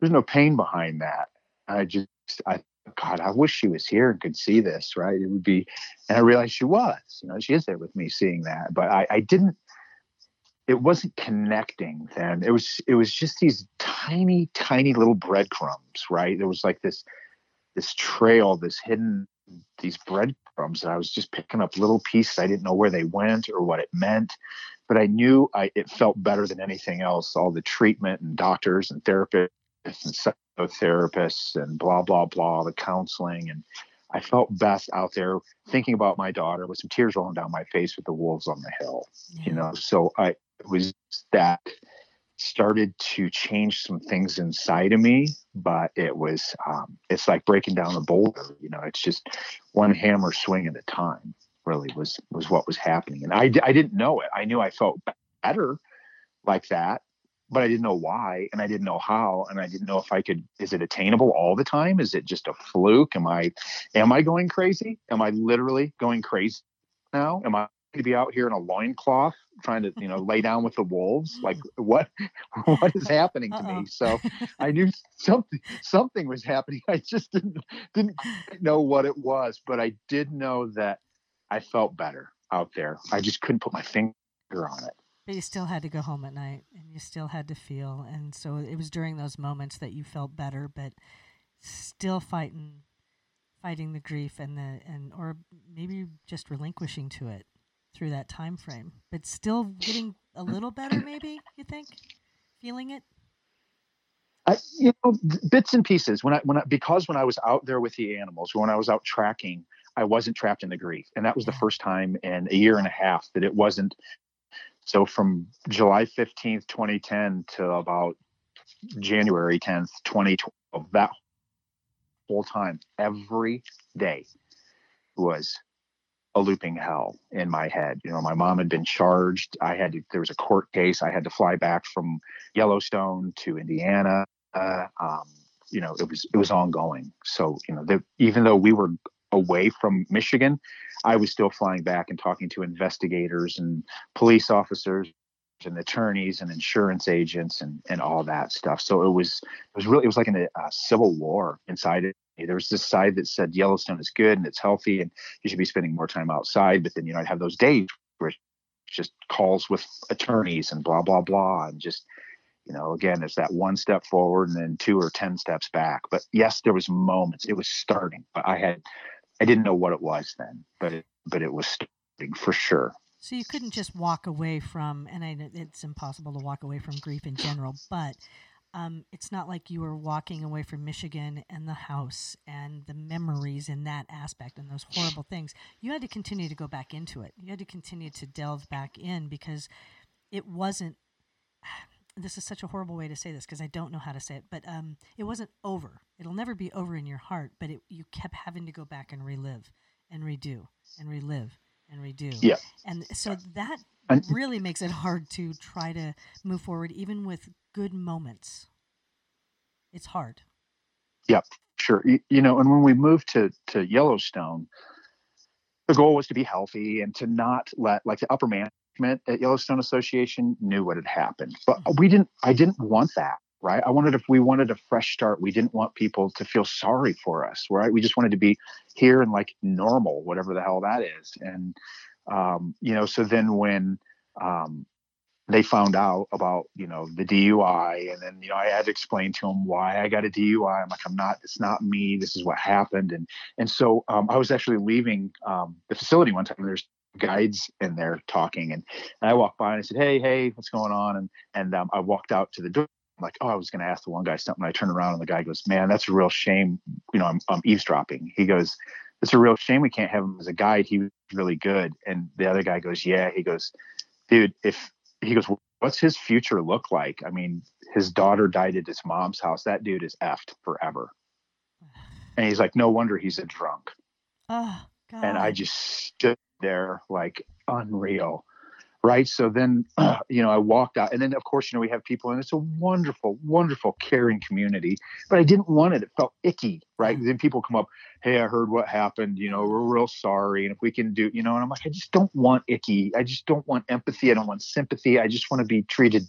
there's no pain behind that. And I just, I, God, I wish she was here and could see this, right? It would be, and I realized she was, you know, she is there with me seeing that. But I, I didn't, it wasn't connecting then. It was it was just these tiny, tiny little breadcrumbs, right? There was like this this trail, this hidden these breadcrumbs and I was just picking up little pieces. I didn't know where they went or what it meant, but I knew I it felt better than anything else. All the treatment and doctors and therapists and psychotherapists and blah blah blah, the counseling and I felt best out there thinking about my daughter with some tears rolling down my face with the wolves on the hill. Yeah. You know, so I was that started to change some things inside of me, but it was um, it's like breaking down a boulder. You know, it's just one hammer swing at a time. Really was was what was happening, and I I didn't know it. I knew I felt better like that, but I didn't know why and I didn't know how and I didn't know if I could is it attainable all the time is it just a fluke am I am I going crazy am I literally going crazy now am I to be out here in a loincloth trying to you know lay down with the wolves. Like what what is happening to Uh-oh. me uh-uh. so I knew something something was happening. I just didn't didn't know what it was but I did know that I felt better out there. I just couldn't put my finger on it. But you still had to go home at night and you still had to feel. And so it was during those moments that you felt better, but still fighting fighting the grief and the and or maybe just relinquishing to it through that time frame but still getting a little better maybe you think? Feeling it? I, you know bits and pieces. When I when I because when I was out there with the animals when I was out tracking I wasn't trapped in the grief. And that was the first time in a year and a half that it wasn't. So from July 15th, 2010 to about January 10th, 2012, that whole time, every day was a looping hell in my head. You know, my mom had been charged. I had to, there was a court case. I had to fly back from Yellowstone to Indiana. Uh, um, you know, it was it was ongoing. So you know, the, even though we were away from Michigan, I was still flying back and talking to investigators and police officers and attorneys and insurance agents and and all that stuff. So it was it was really it was like a, civil war inside it. There was this side that said Yellowstone is good and it's healthy and you should be spending more time outside. But then you know I'd have those days where just calls with attorneys and blah blah blah and just you know again it's that one step forward and then two or ten steps back but yes there was moments it was starting but i had I didn't know what it was then, but it, but it was starting for sure. So you couldn't just walk away from, and I, it's impossible to walk away from grief in general, but um, it's not like you were walking away from Michigan and the house and the memories in that aspect and those horrible things. You had to continue to go back into it. You had to continue to delve back in because it wasn't this is such a horrible way to say this because I don't know how to say it, but um, it wasn't over. It'll never be over in your heart, but it, you kept having to go back and relive and redo and relive and redo. Yeah. And so that really makes it hard to try to move forward, even with good moments. It's hard. Yep, sure. You, you know, and when we moved to to Yellowstone, the goal was to be healthy and to not let like the upper management at Yellowstone Association knew what had happened, but mm-hmm. we didn't. I didn't want that. Right. I wanted if we wanted a fresh start. We didn't want people to feel sorry for us. Right. We just wanted to be here and like normal, whatever the hell that is. And um, you know, so then when um, they found out about you know the DUI, and then you know I had to explain to them why I got a DUI. I'm like, I'm not. It's not me. This is what happened. And and so um, I was actually leaving um, the facility one time. There's guides in there talking and, and I walked by and I said, Hey, hey, what's going on? And, and um, I walked out to the door. I'm like, oh, I was going to ask the one guy something. I turn around and the guy goes, man, that's a real shame. You know, I'm, I'm eavesdropping. He goes, it's a real shame we can't have him as a guide. He was really good. And the other guy goes, yeah. He goes, dude, if he goes, what's his future look like? I mean, his daughter died at his mom's house. That dude is effed forever. And he's like, no wonder he's a drunk. Oh, God. And I just stood there like unreal right? So then you know i walked out and then of course you know we have people and it's a wonderful wonderful caring community but i didn't want it. It felt icky right? Mm-hmm. Then people come up hey i heard what happened you know we're real sorry and if we can do you know and i'm like i just don't want icky. I just don't want empathy. I don't want sympathy. I just want to be treated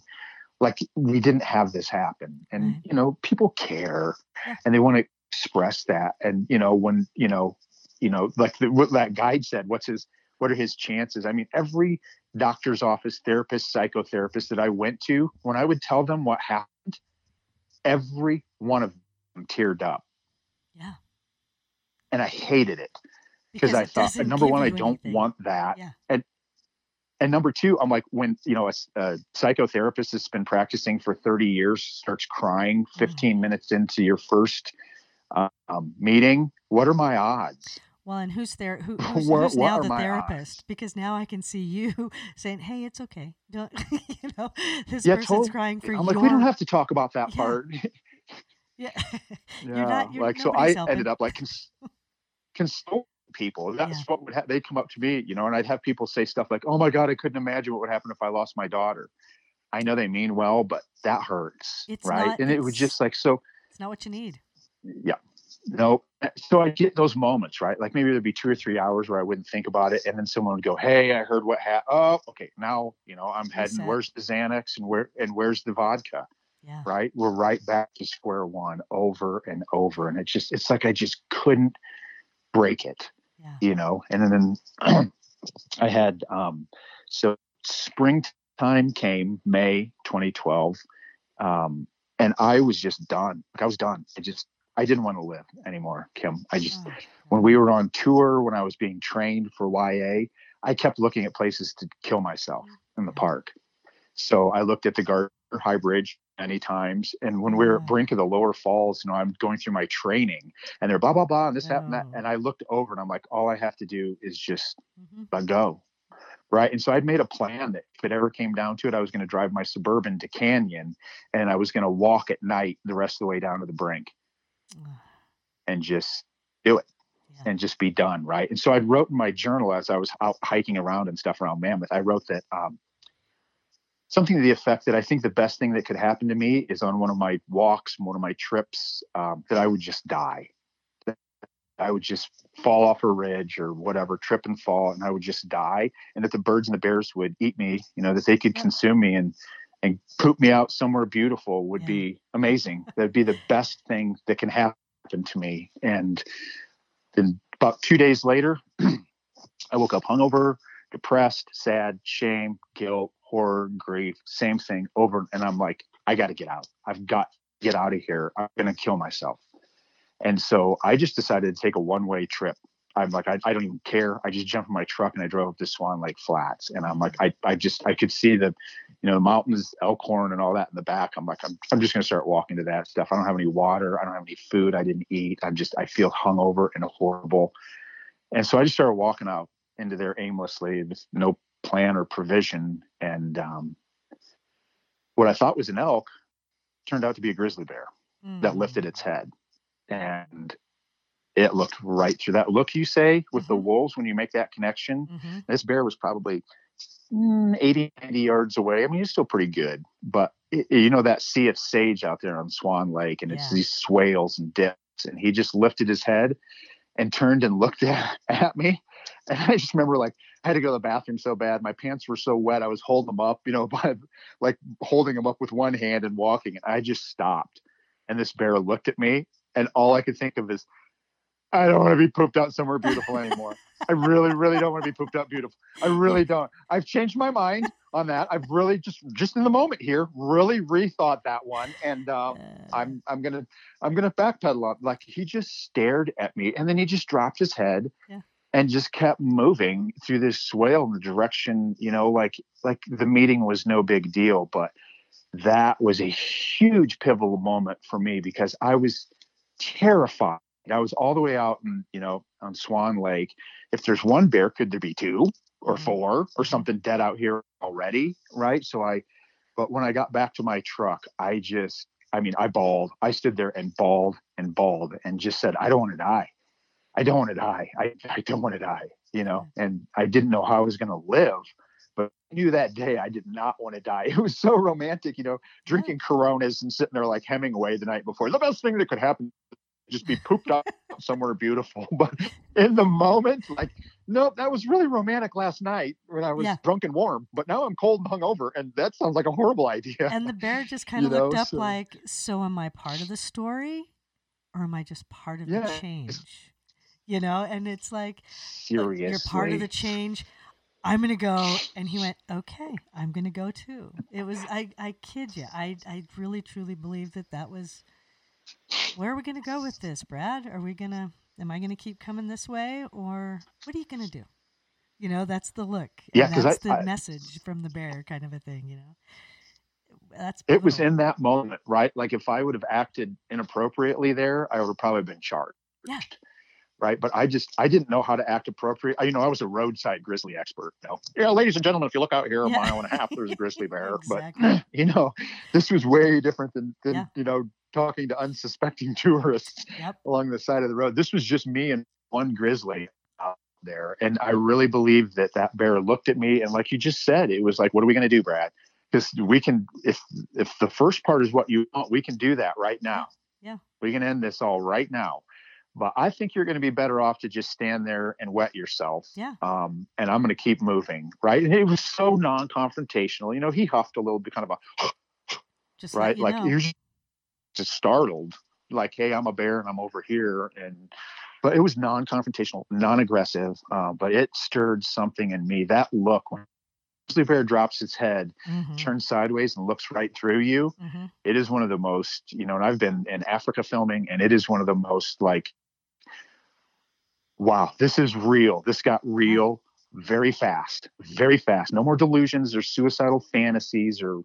like we didn't have this happen. And you know people care and they want to express that. And you know when you know you know like the, what that guide said what's his what are his chances? I mean, every doctor's office, therapist, psychotherapist that I went to, when I would tell them what happened, every one of them teared up. Yeah. And I hated it because I thought, number one, I don't anything. want that. Yeah. And and number two, I'm like, when you know a psychotherapist that's been practicing for 30 years starts crying 15 Mhm. minutes into your first um, meeting, what are my odds? Well, and who's there? Who, who's, Where- who's now the therapist? Because now I can see you saying, "Hey, it's okay. Don't you know this Yeah, person's totally. crying for you." I'm your." like, we don't have to talk about that Yeah. part. Yeah, Yeah, you're not. You're, like so I helping. ended up like cons- consoling people. That's Yeah. what would ha- they come up to me, you know, and I'd have people say stuff like, "Oh my god, I couldn't imagine what would happen if I lost my daughter." I know they mean well, but that hurts, It's right? not- and it was just like so. It's not what you need. Yeah, no. So I get those moments, right? Like maybe there'd be two or three hours where I wouldn't think about it, and then someone would go, "Hey, I heard what happened. Oh, okay, now you know I'm heading. Where's the Xanax and where and where's the vodka?" Yeah. right? We're right back to square one over and over. And it just, it's like I just couldn't break it, Yeah. you know? And then I had, um, so springtime came May 2012. Um, and I was just done. Like I was done. I just, I didn't want to live anymore, Kim. I just, Oh, when we were on tour, when I was being trained for YA, I kept looking at places to kill myself in the park. So I looked at the Gardner High Bridge many times. And when we were Yeah. at brink of the lower falls, you know, I'm going through my training and they're blah, blah, blah, and this happened, that. Oh. And I looked over and I'm like, all I have to do is just mhm. uh, go. Right. And so I'd made a plan that if it ever came down to it, I was going to drive my Suburban to Canyon and I was going to walk at night the rest of the way down to the brink and just do it Yeah. and just be done. Right. And so I wrote in my journal as I was out hiking around and stuff around Mammoth, I wrote that um, something to the effect that I think the best thing that could happen to me is on one of my walks, one of my trips, um, that I would just die. I would just fall off a ridge or whatever, trip and fall, and I would just die. And that the birds and the bears would eat me, you know, that they could Yeah. consume me and and poop me out somewhere beautiful would Yeah. be amazing. That'd be the best thing that can happen to me. And then about two days later, I woke up hungover, depressed, sad, shame, guilt, horror, grief, same thing over. And I'm like, I got to get out. I've got to get out of here. I'm going to kill myself. And so I just decided to take a one way trip. I'm like, I, I don't even care. I just jumped in my truck and I drove up to Swan Lake Flats. And I'm like, I, I just, I could see the, you know, the mountains, Elkhorn and all that in the back. I'm like, I'm, I'm just going to start walking to that stuff. I don't have any water. I don't have any food. I didn't eat. I'm just, I feel hungover and horrible. And so I just started walking out into there aimlessly with no plan or provision. And um, what I thought was an elk turned out to be a grizzly bear that Mm. lifted its head. And it looked right through that look you say with the Mhm. wolves when you make that connection. Mhm. This bear was probably mm, 80, 90 yards away. I mean, it's still pretty good, but it, you know that sea of sage out there on Swan Lake, and it's Yeah. these swales and dips, and he just lifted his head and turned and looked at, at me, and I just remember like I had to go to the bathroom so bad, my pants were so wet, I was holding them up, you know, by like holding them up with one hand and walking, and I just stopped, and this bear looked at me, and all I could think of is. I don't want to be pooped out somewhere beautiful anymore. I really, really don't want to be pooped out beautiful. I really don't. I've changed my mind on that. I've really just just in the moment here, really rethought that one, and Uh, I'm I'm gonna I'm gonna backpedal on. Like he just stared at me, and then he just dropped his head, Yeah. and just kept moving through this swale in the direction, you know, like like the meeting was no big deal, but that was a huge pivotal moment for me because I was terrified. I was all the way out in, you know, on Swan Lake. If there's one bear, could there be two or Mhm. four or Mhm. something dead out here already? Right. So I, but when I got back to my truck, I just, I mean, I bawled. I stood there and bawled and bawled and just said, I don't want to die. I don't want to die. I, I don't want to die, you know, and I didn't know how I was going to live. But I knew that day I did not want to die. It was so romantic, you know, drinking Coronas and sitting there like Hemingway the night before. The best thing that could happen just be pooped out somewhere beautiful. But in the moment, like, no, that was really romantic last night when I was Yeah. drunk and warm. But now I'm cold and hungover, and that sounds like a horrible idea. and the bear just kind You of looked know, up so- like, "So am I part of the story, or am I just part of Yeah, the change?" you know, and it's like Seriously. you're part of the change. I'm gonna go, and he went, okay, I'm gonna go too. It was, I, I kid you, I, I really truly believe that that was. Where are we gonna go with this, Brad? Are we gonna? Am I gonna keep coming this way, or what are you gonna do? You know, that's the look. Yeah, that's I- the I- message from the bear, kind of a thing. You know, that's it was in that moment, right? Like if I would have acted inappropriately there, I would have probably been charged. Yeah. Right. But I just I didn't know how to act appropriate. I, you know, I was a roadside grizzly expert. You know, yeah, ladies and gentlemen, if you look out here a Yeah. mile and a half, there's a grizzly bear. Exactly. But you know, this was way different than, than Yeah. you know, talking to unsuspecting tourists Yep. along the side of the road. This was just me and one grizzly out there. And I really believe that that bear looked at me and like you just said, it was like, what are we going to do, Brad? Because we can, if if the first part is what you want, we can do that right now. Yeah. We can end this all right now. But I think you're going to be better off to just stand there and wet yourself. Yeah. Um, and I'm going to keep moving. Right. And it was so non-confrontational. You know, he huffed a little bit, kind of a Just right? you like know. Just- startled, like, "Hey, I'm a bear and I'm over here." And but it was non-confrontational, non-aggressive, uh, but it stirred something in me. That look when grizzly bear drops its head, Mhm, turns sideways, and looks right through you. mhm. It is one of the most, you know. And I've been in Africa filming, and it is one of the most like, wow, this is real. This got real very fast, very fast. No more delusions or suicidal fantasies or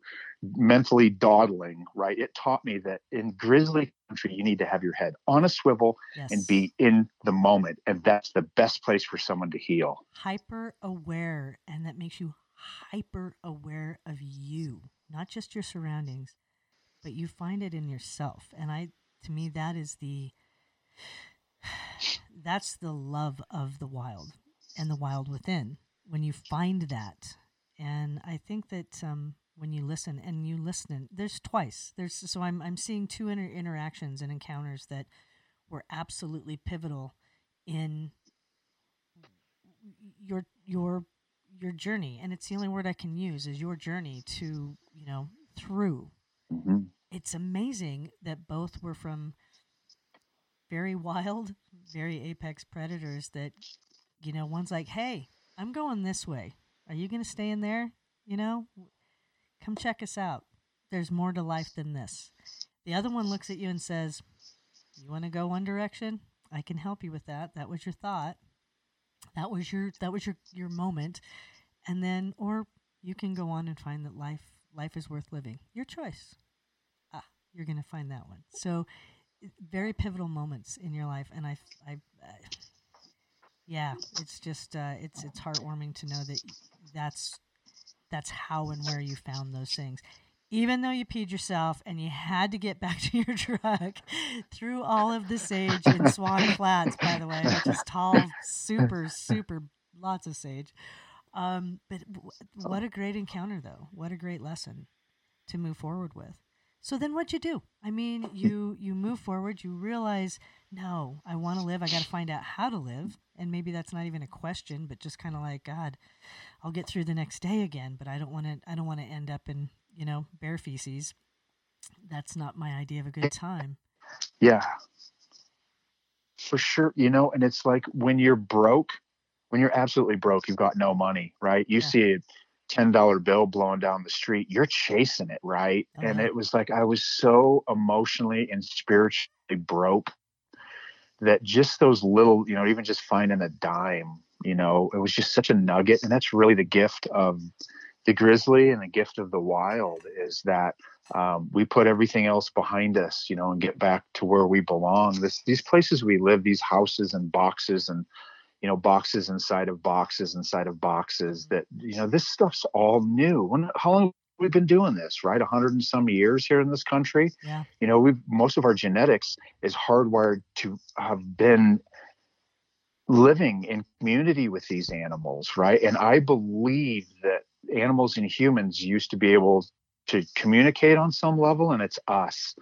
mentally dawdling, right? It taught me that in grizzly country, you need to have your head on a swivel Yes. and be in the moment. And that's the best place for someone to heal. hyper aware, and that makes you hyper aware of you, not just your surroundings, but you find it in yourself. And I, to me, that is the that's the love of the wild and the wild within. When you find that, and I think that um, when you listen and you listen, there's twice. There's so I'm I'm seeing two inter- interactions and encounters that were absolutely pivotal in your your your journey. And it's the only word i can use is your journey to you know through. Mhm. it's amazing that both were from very wild very apex predators that you know one's like hey i'm going this way. Are you going to stay in there? You know come check us out. There's more to life than this. The other one looks at you and says you want to go one direction? I can help you with that. That was your thought. That was your that was your your moment. And then or you can go on and find that life life is worth living. Your choice. Ah you're going to find that one. So very pivotal moments in your life and i i uh, yeah it's just uh, it's it's heartwarming to know that that's that's how and where you found those things even though you peed yourself and you had to get back to your truck through all of the sage in Swan Flats, by the way, which is tall, super, super, lots of sage. Um, but w- what a great encounter, though. What a great lesson to move forward with. So then, what'd you do? I mean, you you move forward. You realize, no, I want to live. I got to find out how to live, and maybe that's not even a question, but just kind of like, God, I'll get through the next day again. But I don't want to. I don't want to end up in you know bear feces. That's not my idea of a good time. Yeah. For sure. You know, and it's like when you're broke, when you're absolutely broke, you've got no money, right? You Yeah. see a ten dollar bill blowing down the street, you're chasing it, right? Oh, and it was like I was so emotionally and spiritually broke that just those little, you know, even just finding a dime, you know, it was just such a nugget. And that's really the gift of the grizzly and the gift of the wild is that um, we put everything else behind us, you know, and get back to where we belong. This, these places we live, these houses and boxes and, you know, boxes inside of boxes inside of boxes that, you know, this stuff's all new. When, how long have been doing this, right? A hundred and some years here in this country. Yeah. You know, we've, most of our genetics is hardwired to have been living in community with these animals, right? And I believe that animals and humans used to be able to communicate on some level, and it's us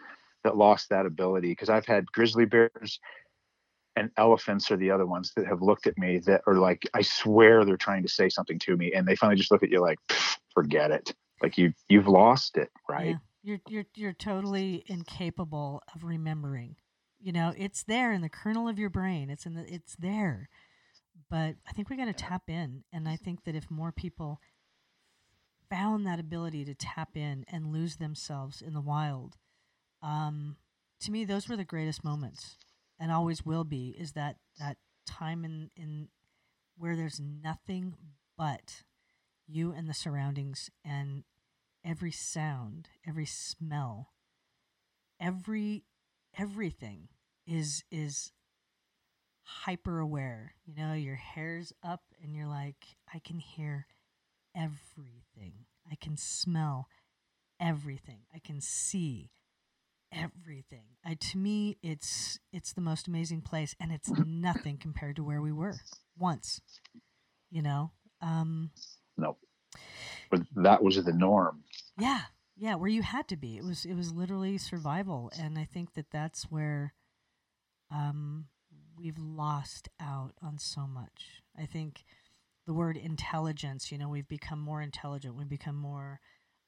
that lost that ability. Because I've had grizzly bears and elephants are the other ones that have looked at me that are like, I swear they're trying to say something to me, and they finally just look at you like, forget it. Like you, you've lost it, right? Yeah. You're you're you're totally incapable of remembering. You know, it's there in the kernel of your brain. It's in the it's there. But I think we got to tap in and I think that if more people found that ability to tap in and lose themselves in the wild, um, to me those were the greatest moments and always will be is that that time in in where there's nothing but you and the surroundings and every sound, every smell, every everything is is hyper aware. You know, your hair's up and you're like, I can hear everything. I can smell everything. I can see everything. I, to me, it's it's the most amazing place, and it's nothing compared to where we were once. You know. Um, no, but that was the norm. Yeah, yeah, where you had to be. It was it was literally survival, and I think that that's where um, we've lost out on so much. I think the word intelligence. You know, we've become more intelligent. We've become more.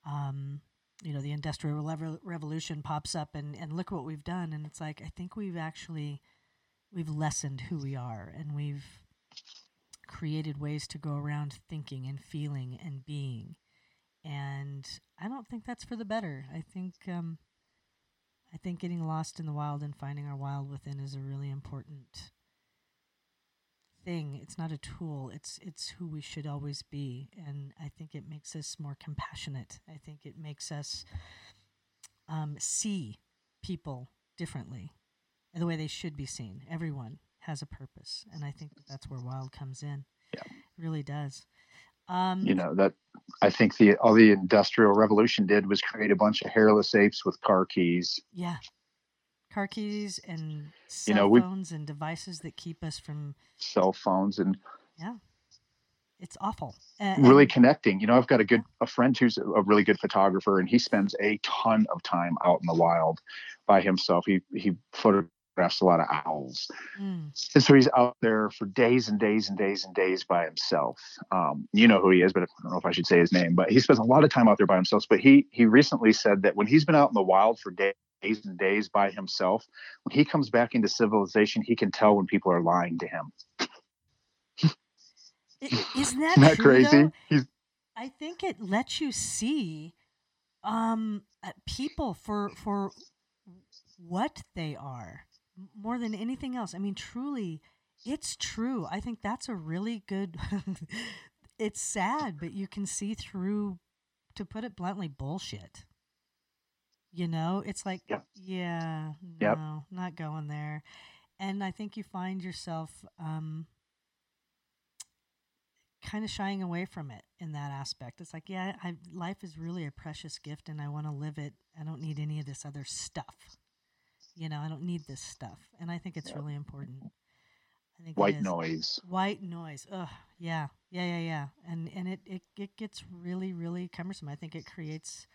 Um, you know, the industrial revolution pops up, and and look what we've done. And it's like I think we've actually we've lessened who we are, and we've created ways to go around thinking and feeling and being and I don't think that's for the better. I think um, I think getting lost in the wild and finding our wild within is a really important thing. It's not a tool. It's it's who we should always be, and I think it makes us more compassionate. I think it makes us um, see people differently, the way they should be seen. Everyone has a purpose, and I think that that's where wild comes in. Yeah. It really does. Um, you know that I think the all the industrial revolution did was create a bunch of hairless apes with car keys. Yeah, car keys and cell you know, phones and devices that keep us from cell phones and yeah, it's awful. Uh, really connecting. You know, I've got a good a friend who's a really good photographer, and he spends a ton of time out in the wild by himself. He he photo photographs a lot of owls. Mm. And so he's out there for days and days and days and days by himself. Um, you know who he is, but I don't know if I should say his name. But he spends a lot of time out there by himself. But he he recently said that when he's been out in the wild for days and days by himself, when he comes back into civilization, he can tell when people are lying to him. Isn't that, Isn't that crazy? I think it lets you see um, uh, people for for what they are more than anything else. I mean, truly, it's true. I think that's a really good. it's sad, but you can see through, to put it bluntly, bullshit. You know, it's like, yep. yeah, no, yep. not going there. And I think you find yourself um, kind of shying away from it in that aspect. It's like, yeah, I, life is really a precious gift and I want to live it. I don't need any of this other stuff. You know, I don't need this stuff, and I think it's yeah. really important. I think white noise. White noise. Ugh. Yeah. Yeah. Yeah. Yeah. And and it, it it gets really really cumbersome. I think it creates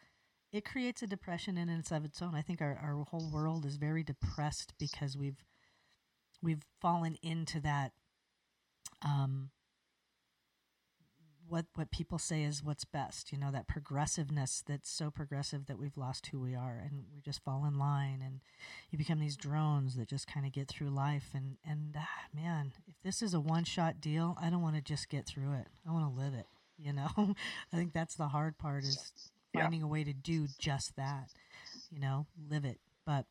it creates a depression in and of its own. I think our, our whole world is very depressed because we've we've fallen into that um, what what people say is what's best you know that progressiveness that's so progressive that we've lost who we are and we just fall in line and you become these drones that just kind of get through life and and ah, man if this is a one shot deal i don't want to just get through it. I want to live it you know? I think that's the hard part is finding yeah. a way to do just that you know live it. But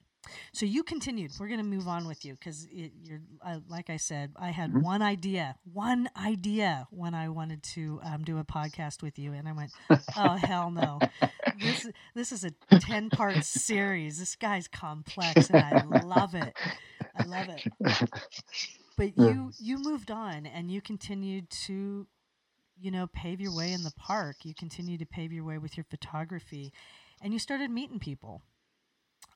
so you continued. We're going to move on with you because you're, uh, like I said, I had mm-hmm. one idea, one idea when I wanted to um, do a podcast with you, and I went, "Oh hell no! This this is a ten part series. This guy's complex, and I love it. I love it." But you you moved on, and you continued to, you know, pave your way in the park. You continued to pave your way with your photography, and you started meeting people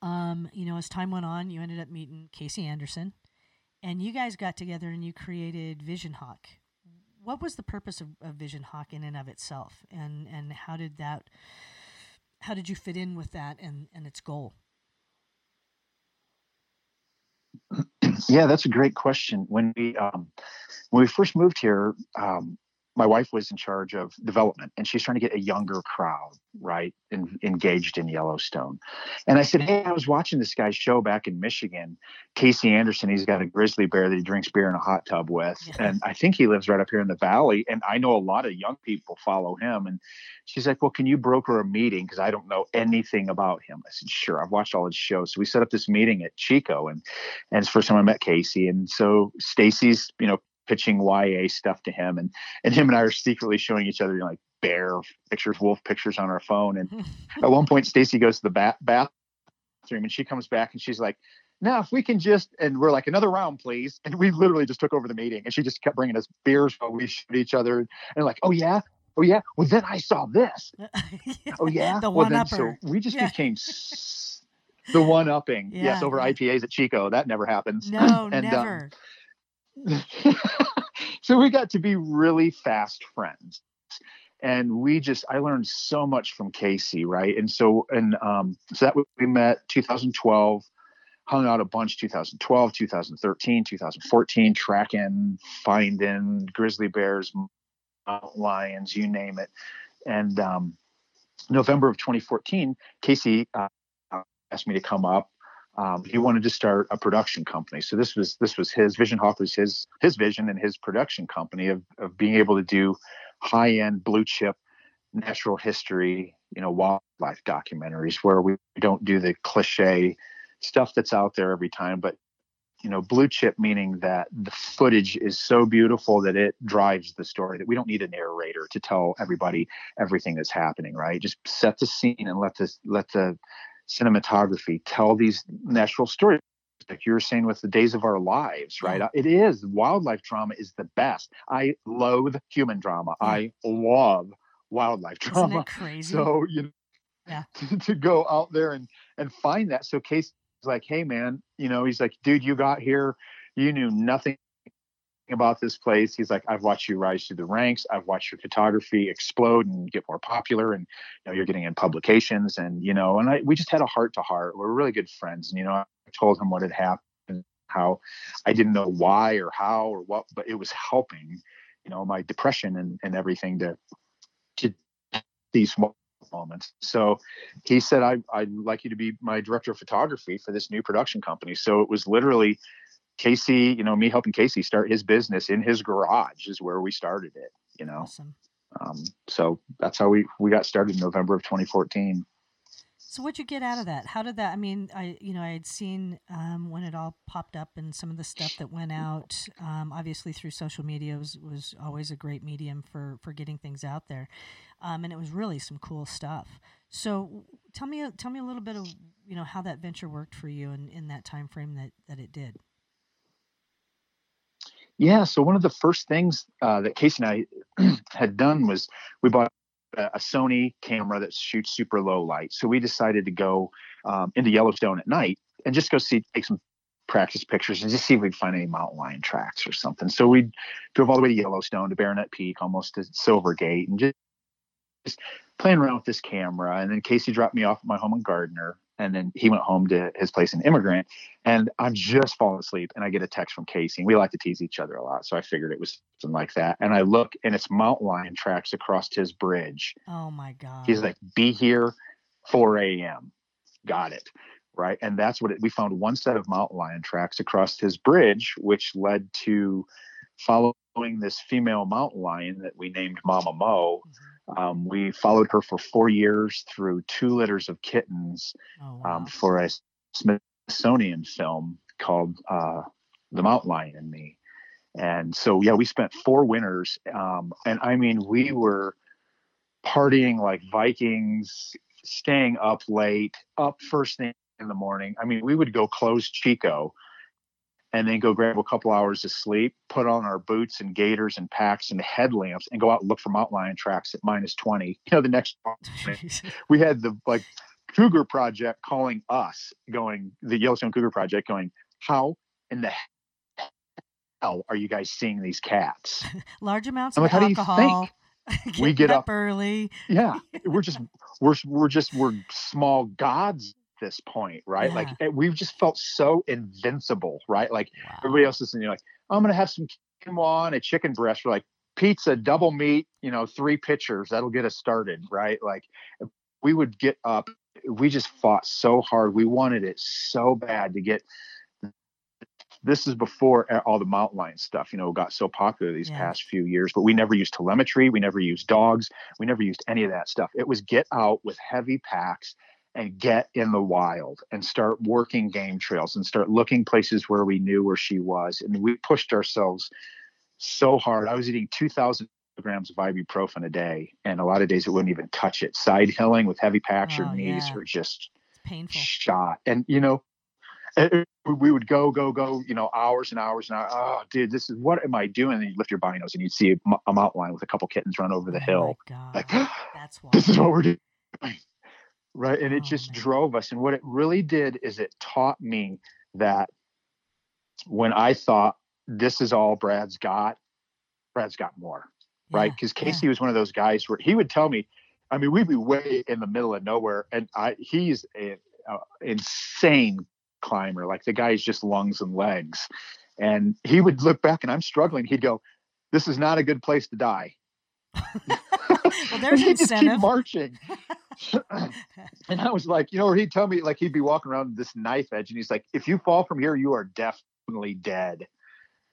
um, you know, as time went on, you ended up meeting Casey Anderson, and you guys got together and you created Vision Hawk. What was the purpose of, of Vision Hawk in and of itself, and and how did that, how did you fit in with that and and its goal? Yeah, that's a great question. When we um, when we first moved here, um, my wife was in charge of development and she's trying to get a younger crowd right and engaged in yellowstone. And i said hey i was watching this guy's show back in michigan casey anderson he's got a grizzly bear that he drinks beer in a hot tub with and i think he lives right up here in the valley and i know a lot of young people follow him. And she's like well can you broker a meeting? Because i don't know anything about him. I said sure i've watched all his shows. So we set up this meeting at chico and and it's the first time i met casey and so stacy's you know pitching YA stuff to him, and and him and I are secretly showing each other you know, like bear pictures, wolf pictures on our phone. And at one point, Stacy goes to the bath bathroom, and she comes back and she's like, "Now, if we can just," and we're like, "Another round, please." And we literally just took over the meeting, and she just kept bringing us beers while we shoot each other, and like, "Oh yeah." Oh yeah. Well, then I saw this. Oh yeah. The well, then, upper. So we just yeah. became the one upping. Yeah. Yes, over IPAs at Chico. That never happens. No, and, um, never. Um, so we got to be really fast friends. And we just i learned so much from casey right? And so and um so that we met 2012 hung out a bunch 2012 2013 2014 tracking finding grizzly bears lions you name it. And um november of 2014 casey uh, asked me to come up um, he wanted to start a production company. So this was this was his vision. Hawk was his his vision and his production company of of being able to do high end blue chip natural history, you know, wildlife documentaries where we don't do the cliche stuff that's out there every time, but you know, blue chip meaning that the footage is so beautiful that it drives the story that we don't need a narrator to tell everybody everything that's happening, right? Just set the scene and let the let the cinematography tell these natural stories like you were saying with the days of our lives right? Mm-hmm. Uh, it is wildlife drama is the best. I loathe human drama. Yeah. i love wildlife drama. crazy? So you know yeah. to, to go out there and and find that. So case is like hey man you know he's like dude you got here you knew nothing about this place. He's like, I've watched you rise through the ranks. I've watched your photography explode and get more popular, and you know, you're getting in publications, and you know, and I we just had a heart to heart. We're really good friends, and you know, I told him what had happened, how I didn't know why or how or what, but it was helping, you know, my depression and and everything to to these moments. So he said, I, I'd like you to be my director of photography for this new production company. So it was literally Casey, you know, me helping Casey start his business in his garage is where we started it, you know. Awesome. Um, so that's how we we got started in November of 2014. So what'd you get out of that? How did that? I mean, I you know I had seen um, when it all popped up and some of the stuff that went out. Um, obviously, through social media was, was always a great medium for for getting things out there, um, and it was really some cool stuff. So tell me tell me a little bit of you know how that venture worked for you in, in that time frame that that it did. Yeah. So one of the first things uh, that Casey and I had done was we bought a Sony camera that shoots super low light. So we decided to go um, into Yellowstone at night and just go see, take some practice pictures and just see if we could find any mountain lion tracks or something. So we drove all the way to Yellowstone to Barronette Peak, almost to Silver Gate, and just, just playing around with this camera. And then Casey dropped me off at my home in Gardiner and then he went home to his place in Emigrant. And I'm just falling asleep, and I get a text from Casey. And we like to tease each other a lot, so I figured it was something like that. And I look, and it's mountain lion tracks across his bridge. Oh my god! He's like, "Be here, 4 a.m." Got it, right? And that's what it, we found. One set of mountain lion tracks across his bridge, which led to following this female mountain lion that we named Mama Mo. Mm-hmm um, we followed her for four years through two litters of kittens oh, um, wow. um, for a Smithsonian film called uh, The Mountain Lion and Me. And so, yeah, we spent four winters. Um, and I mean, we were partying like Vikings, staying up late, up first thing in the morning. I mean, we would go close Chico and then go grab a couple hours of sleep, put on our boots and gaiters and packs and headlamps and go out and look for mountain lion tracks at minus 20. You know, the next we had the like Cougar Project calling us, going, the Yellowstone Cougar Project going, how in the hell are you guys seeing these cats? Large amounts I'm of like, alcohol. How do you think? we get up, up early. yeah, we're just we're we're just we're small gods this point, right? Yeah. Like eh, we've just felt so invincible, right? Like wow. everybody else is, and you know, like I'm gonna have some quinoa and a chicken breast. We're like pizza, double meat, you know, three pitchers. That'll get us started, right? Like we would get up. We just fought so hard. We wanted it so bad to get. This is before all the mountain lion stuff, you know, got so popular these yeah. past few years. But we never used telemetry. We never used dogs. We never used any of that stuff. It was get out with heavy packs and get in the wild and start working game trails and start looking places where we knew where she was. And we pushed ourselves so hard. I was eating 2,000 grams of ibuprofen a day, and a lot of days it wouldn't even touch it. Side hilling with heavy packs, oh, your knees yeah. are just painful, shot. And you know, eh, eh, we would go, go, go, you know, hours and hours and hours. Oh, dude, this is what am I doing? And you lift your binos and you'd see a, a mountain lion with a couple kittens run over the oh hill. Like, that's why. This is what we're doing. Right. And it oh, just man. drove us. And what it really did is it taught me that when I thought this is all Brad's got, Brad's got more. Yeah, right. Because Casey yeah. was one of those guys where he would tell me, I mean, we'd be way in the middle of nowhere. And I he's an insane climber. Like the guy's just lungs and legs. And he would look back and I'm struggling. He'd go, This is not a good place to die. well, there's he'd incentive. just keep marching. and I was like, you know, he'd tell me like he'd be walking around this knife edge and he's like, if you fall from here, you are definitely dead.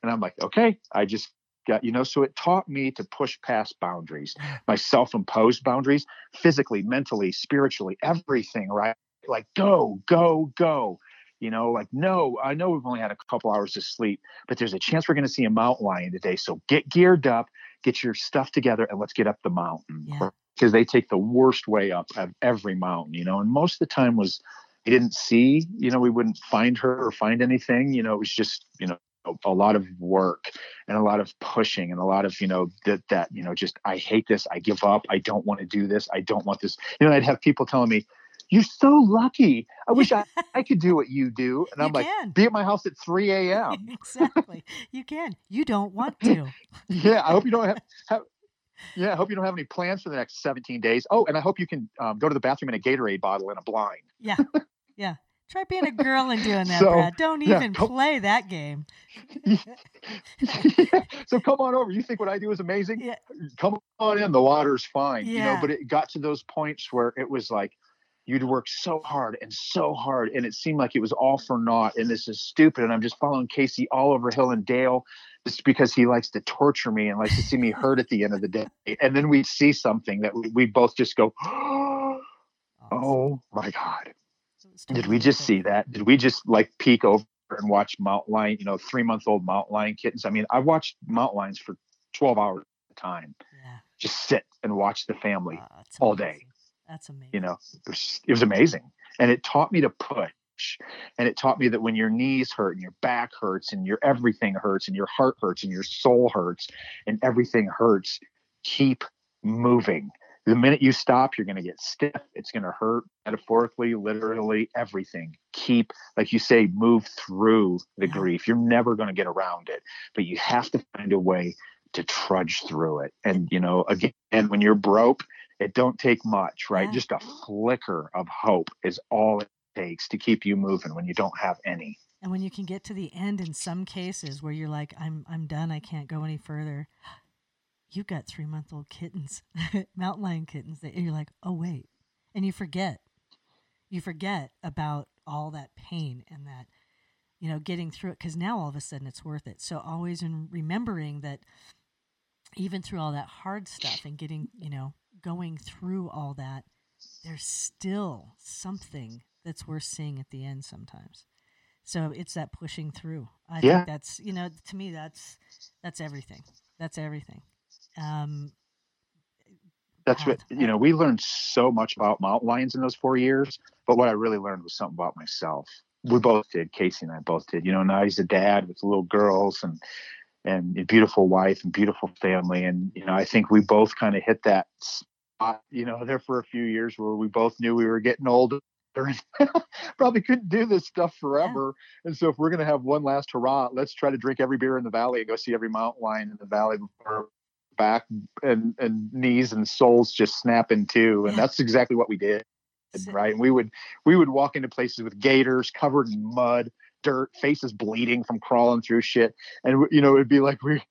And I'm like, okay, I just got, you know, so it taught me to push past boundaries, my self imposed boundaries, physically, mentally, spiritually, everything, right? Like, go, go, go. You know, like, no, I know we've only had a couple hours of sleep, but there's a chance we're going to see a mountain lion today. So get geared up, get your stuff together, and let's get up the mountain. Yeah because they take the worst way up of every mountain, you know, and most of the time was we didn't see, you know, we wouldn't find her or find anything, you know, it was just, you know, a lot of work and a lot of pushing and a lot of you know that that you know just i hate this i give up i don't want to do this i don't want this you know i'd have people telling me you're so lucky i wish i, I could do what you do and i'm you like can. be at my house at 3 a.m exactly you can you don't want to yeah i hope you don't have, have yeah, I hope you don't have any plans for the next 17 days. Oh, and I hope you can um, go to the bathroom in a Gatorade bottle and a blind. Yeah, yeah. Try being a girl and doing that, so, Brad. Don't even yeah, play that game. yeah. So come on over. You think what I do is amazing? Yeah. Come on in. The water's fine. Yeah. You know, but it got to those points where it was like you'd work so hard and so hard, and it seemed like it was all for naught. And this is stupid. And I'm just following Casey all over hill and dale just because he likes to torture me and likes to see me hurt at the end of the day. And then we'd see something that we, we both just go, oh my God. Did we just see that? Did we just like peek over and watch mountain lion, you know, three month old mountain lion kittens? I mean, I watched mountain lions for 12 hours at a time. Yeah. Just sit and watch the family uh, all day. That's amazing. You know, it was, it was amazing. And it taught me to put and it taught me that when your knees hurt and your back hurts and your everything hurts and your heart hurts and your soul hurts and everything hurts, keep moving. The minute you stop, you're going to get stiff. It's going to hurt metaphorically, literally, everything. Keep, like you say, move through the grief. You're never going to get around it, but you have to find a way to trudge through it. And, you know, again, when you're broke, it don't take much, right? Yeah. Just a flicker of hope is all it takes to keep you moving when you don't have any. And when you can get to the end in some cases where you're like, I'm I'm done, I can't go any further. You've got three month old kittens, mountain lion kittens that you're like, oh wait. And you forget. You forget about all that pain and that, you know, getting through it because now all of a sudden it's worth it. So always in remembering that even through all that hard stuff and getting, you know, going through all that, there's still something that's worth seeing at the end sometimes. So it's that pushing through. I yeah. think that's you know to me that's that's everything. That's everything. Um, that's what you know. We learned so much about mountain lions in those four years, but what I really learned was something about myself. We both did. Casey and I both did. You know, now he's a dad with little girls and and a beautiful wife and beautiful family. And you know, I think we both kind of hit that spot. You know, there for a few years where we both knew we were getting older probably couldn't do this stuff forever. Yeah. And so if we're going to have one last hurrah, let's try to drink every beer in the valley and go see every mountain lion in the valley before back and, and knees and soles just snap in two. And yeah. that's exactly what we did. Right. And we would, we would walk into places with gaiters covered in mud, dirt, faces bleeding from crawling through shit. And, you know, it'd be like, we,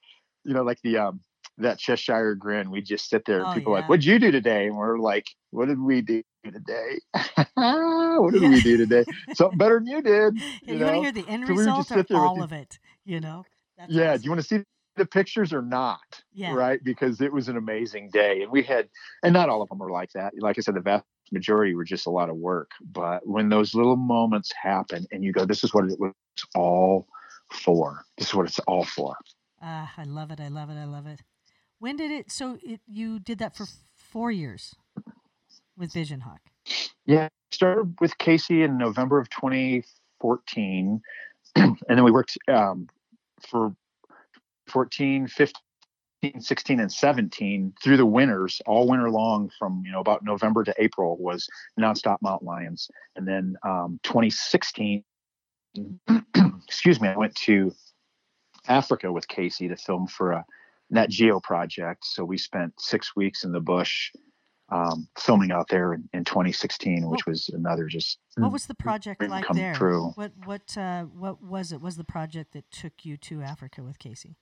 you know, like the, um, that Cheshire grin. We just sit there and Oh, people are like, What'd you do today? And we're like, What did we do today? what did Yeah. we do today? Something better than you did. Yeah, you you, want to hear the end So we result sit there all of it? You know? That's yeah. awesome. Do you want to see the pictures or not? Yeah. Right. Because it was an amazing day. And we had, and not all of them were like that. Like I said, the vast majority were just a lot of work. But when those little moments happen and you go, This is what it was all for. This is what it's all for. Ah, I love it. I love it. I love it. When did it? So it, you did that for four years with Vision Hawk. Yeah, started with Casey in November of 2014, and then we worked um, for 14, 15, 16, and 17 through the winters, all winter long, from you know about November to April was nonstop mountain lions, and then um, 2016, excuse me, I went to Africa with Casey to film for a Net Geo project. So we spent six weeks in the bush um, filming out there in, in 2016, which was another just What was the project like come there? true. What what uh, what was it? Was the project that took you to Africa with Casey?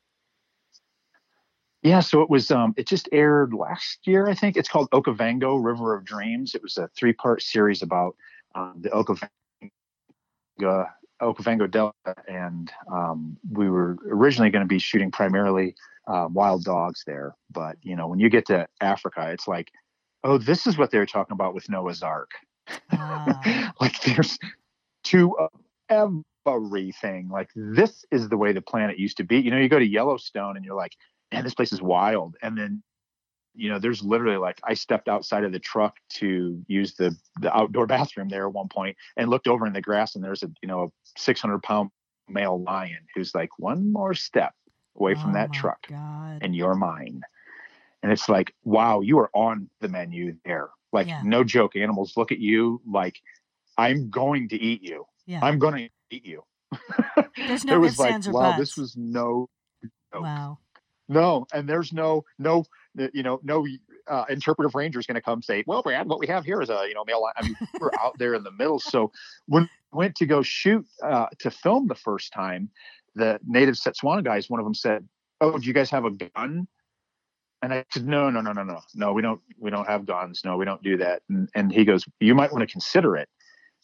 yeah. So it was um, it just aired last year, I think. It's called Okavango River of Dreams. It was a three part series about um, the Okavango Okavango Delta, and um, we were originally going to be shooting primarily uh, wild dogs there. But you know, when you get to Africa, it's like, oh, this is what they were talking about with Noah's Ark. Ah, like there's two of everything. Like this is the way the planet used to be. You know, you go to Yellowstone and you're like, man, this place is wild. And then, you know, there's literally like I stepped outside of the truck to use the the outdoor bathroom there at one point and looked over in the grass and there's a you know a 600 pound male lion who's like one more step away from oh that truck God. and you're mine. And it's like, wow, you are on the menu there. Like, Yeah. no joke. Animals look at you like, I'm going to eat you. yeah. I'm going to eat you. There's no it was ifs, like, wow, buts. this was no, joke. wow. no, and there's no, no, you know, no uh, interpretive ranger is going to come say, well, Brad, what we have here is a, you know, male. I mean, we're out there in the middle. So when we went to go shoot uh, to film the first time, the native Setswana guys, one of them said, "Oh, do you guys have a gun?" And I said, "No, no, no, no, no, no. We don't. We don't have guns. No, we don't do that." And, and he goes, "You might want to consider it."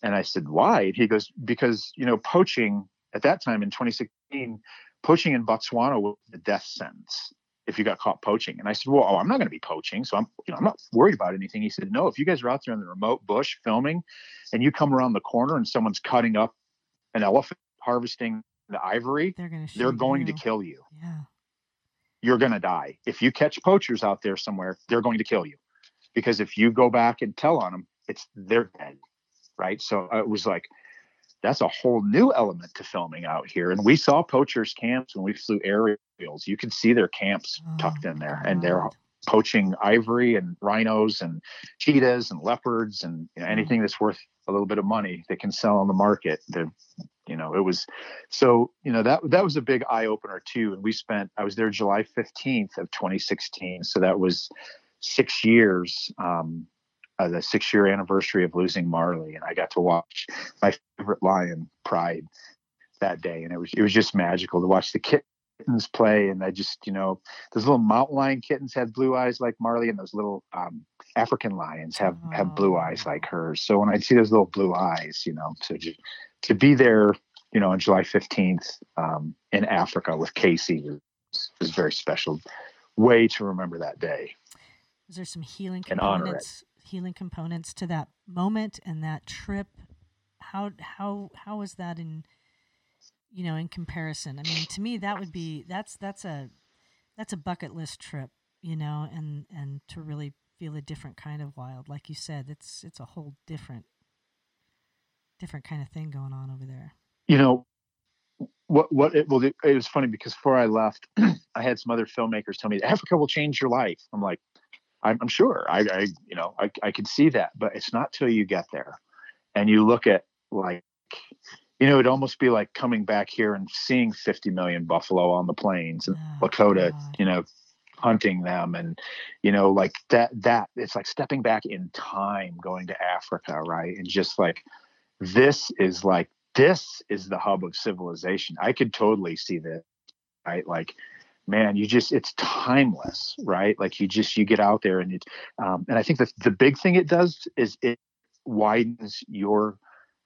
And I said, "Why?" And he goes, "Because you know, poaching at that time in 2016, poaching in Botswana was the death sentence if you got caught poaching." And I said, "Well, oh, I'm not going to be poaching, so I'm, you know, I'm not worried about anything." He said, "No, if you guys are out there in the remote bush filming, and you come around the corner and someone's cutting up an elephant, harvesting the ivory, They're going to. they're going to kill you." Yeah. you're going to die. If you catch poachers out there somewhere, they're going to kill you. Because if you go back and tell on them, it's they're dead. Right. So it was like, that's a whole new element to filming out here. And we saw poachers' camps when we flew aerials. You could see their camps tucked Oh, in there, and they're poaching ivory and rhinos and cheetahs and leopards and you know, anything that's worth a little bit of money they can sell on the market. They're, you know, it was so you know that that was a big eye opener too. And we spent I was there July fifteenth of 2016, so that was six years. Um, uh, the six year anniversary of losing Marley, and I got to watch my favorite lion, Pride, that day, and it was it was just magical to watch the kittens play, and I just you know those little mountain lion kittens had blue eyes like Marley, and those little um, African lions have have blue eyes like hers. So when I see those little blue eyes, you know, so just, to be there, you know, on July fifteenth um, in Africa with Casey was, was very special. Way to remember that day. Is there some healing and honor it. components? Healing components to that moment and that trip. How how how was that in you know in comparison? I mean, to me, that would be that's that's a that's a bucket list trip, you know, and and to really feel a different kind of wild, like you said, it's it's a whole different different kind of thing going on over there. you know what what it well it, it was funny because before i left i had some other filmmakers tell me africa will change your life i'm like i'm, I'm sure. I, I you know I, I could see that but it's not till you get there and you look at like you know it'd almost be like coming back here and seeing 50 million buffalo on the plains and Oh, lakota God. you know hunting them and you know like that that it's like stepping back in time going to africa right? And just like this is like this is the hub of civilization. I could totally see this right? Like man, you just it's timeless, right? Like you just you get out there and it um, and I think that the big thing it does is it widens your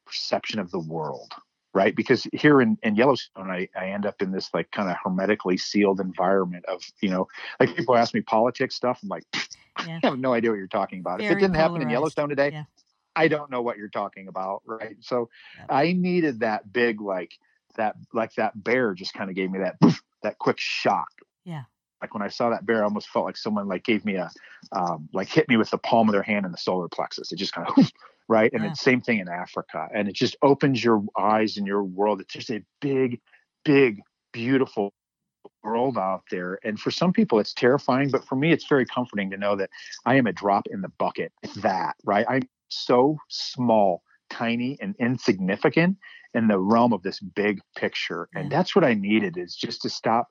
perception of the world, right? Because here in, in Yellowstone, I, I end up in this like kind of hermetically sealed environment of, you know, like people ask me politics stuff. I'm like, yeah. I have no idea what you're talking about. Very if it didn't polarized. happen in Yellowstone today, yeah. I don't know what you're talking about, right? So yeah. I needed that big, like that, like that bear just kind of gave me that, that quick shock. Yeah. Like when I saw that bear, I almost felt like someone like gave me a, um, like hit me with the palm of their hand in the solar plexus. It just kind of, right? And yeah. it's same thing in Africa, and it just opens your eyes and your world. It's just a big, big, beautiful world out there. And for some people, it's terrifying, but for me, it's very comforting to know that I am a drop in the bucket. That, right? I'm so small, tiny, and insignificant in the realm of this big picture. And that's what I needed is just to stop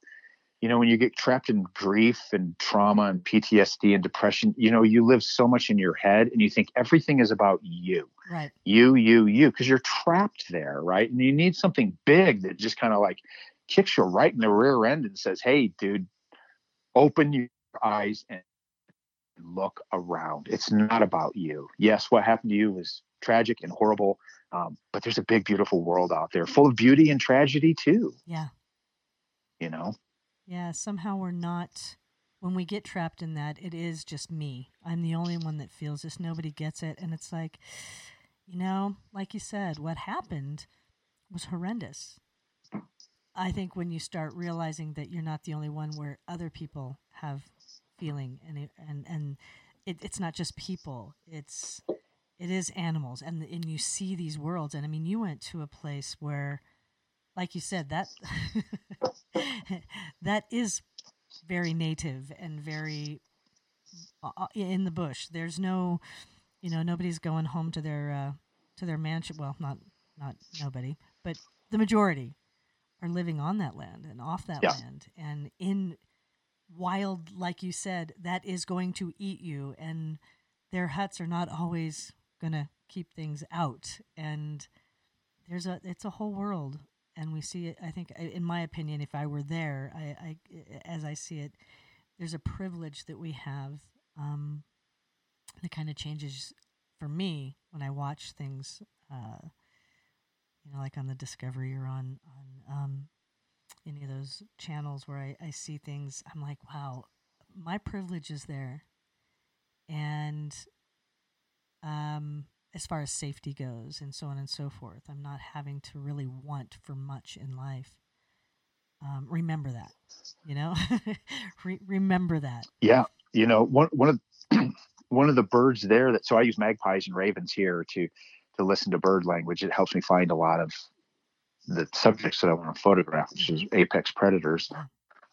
you know when you get trapped in grief and trauma and ptsd and depression you know you live so much in your head and you think everything is about you. Right. You you you because you're trapped there right? And you need something big that just kind of like kicks you right in the rear end and says hey dude open your eyes and look around. It's not about you. Yes what happened to you was tragic and horrible um, but there's a big beautiful world out there full of beauty and tragedy too yeah you know yeah, somehow we're not when we get trapped in that, it is just me. I'm the only one that feels this. Nobody gets it. And it's like, you know, like you said, what happened was horrendous. I think when you start realizing that you're not the only one where other people have feeling and it, and and it, it's not just people it's it is animals and and you see these worlds and I mean you went to a place where like you said, that that is very native and very uh, uh, in the bush. There's no, you know, nobody's going home to their uh, to their mansion. Well, not not nobody, but the majority are living on that land and off that yeah. land and in wild, like you said, that is going to eat you. And their huts are not always gonna keep things out. And there's a it's a whole world and we see it. I think, in my opinion, if I were there, I, I as I see it, there's a privilege that we have um, that kind of changes for me when I watch things. Uh, you know, like on the Discovery or on on um, any of those channels where I, I see things, I'm like, wow, my privilege is there, and um, as far as safety goes and so on and so forth. I'm not having to really want for much in life. Um, remember that, you know, Re- remember that. Yeah. You know, one, one of, one of the birds there that, so I use magpies and ravens here to, to listen to bird language. It helps me find a lot of the subjects that I want to photograph, which is mm-hmm. apex predators.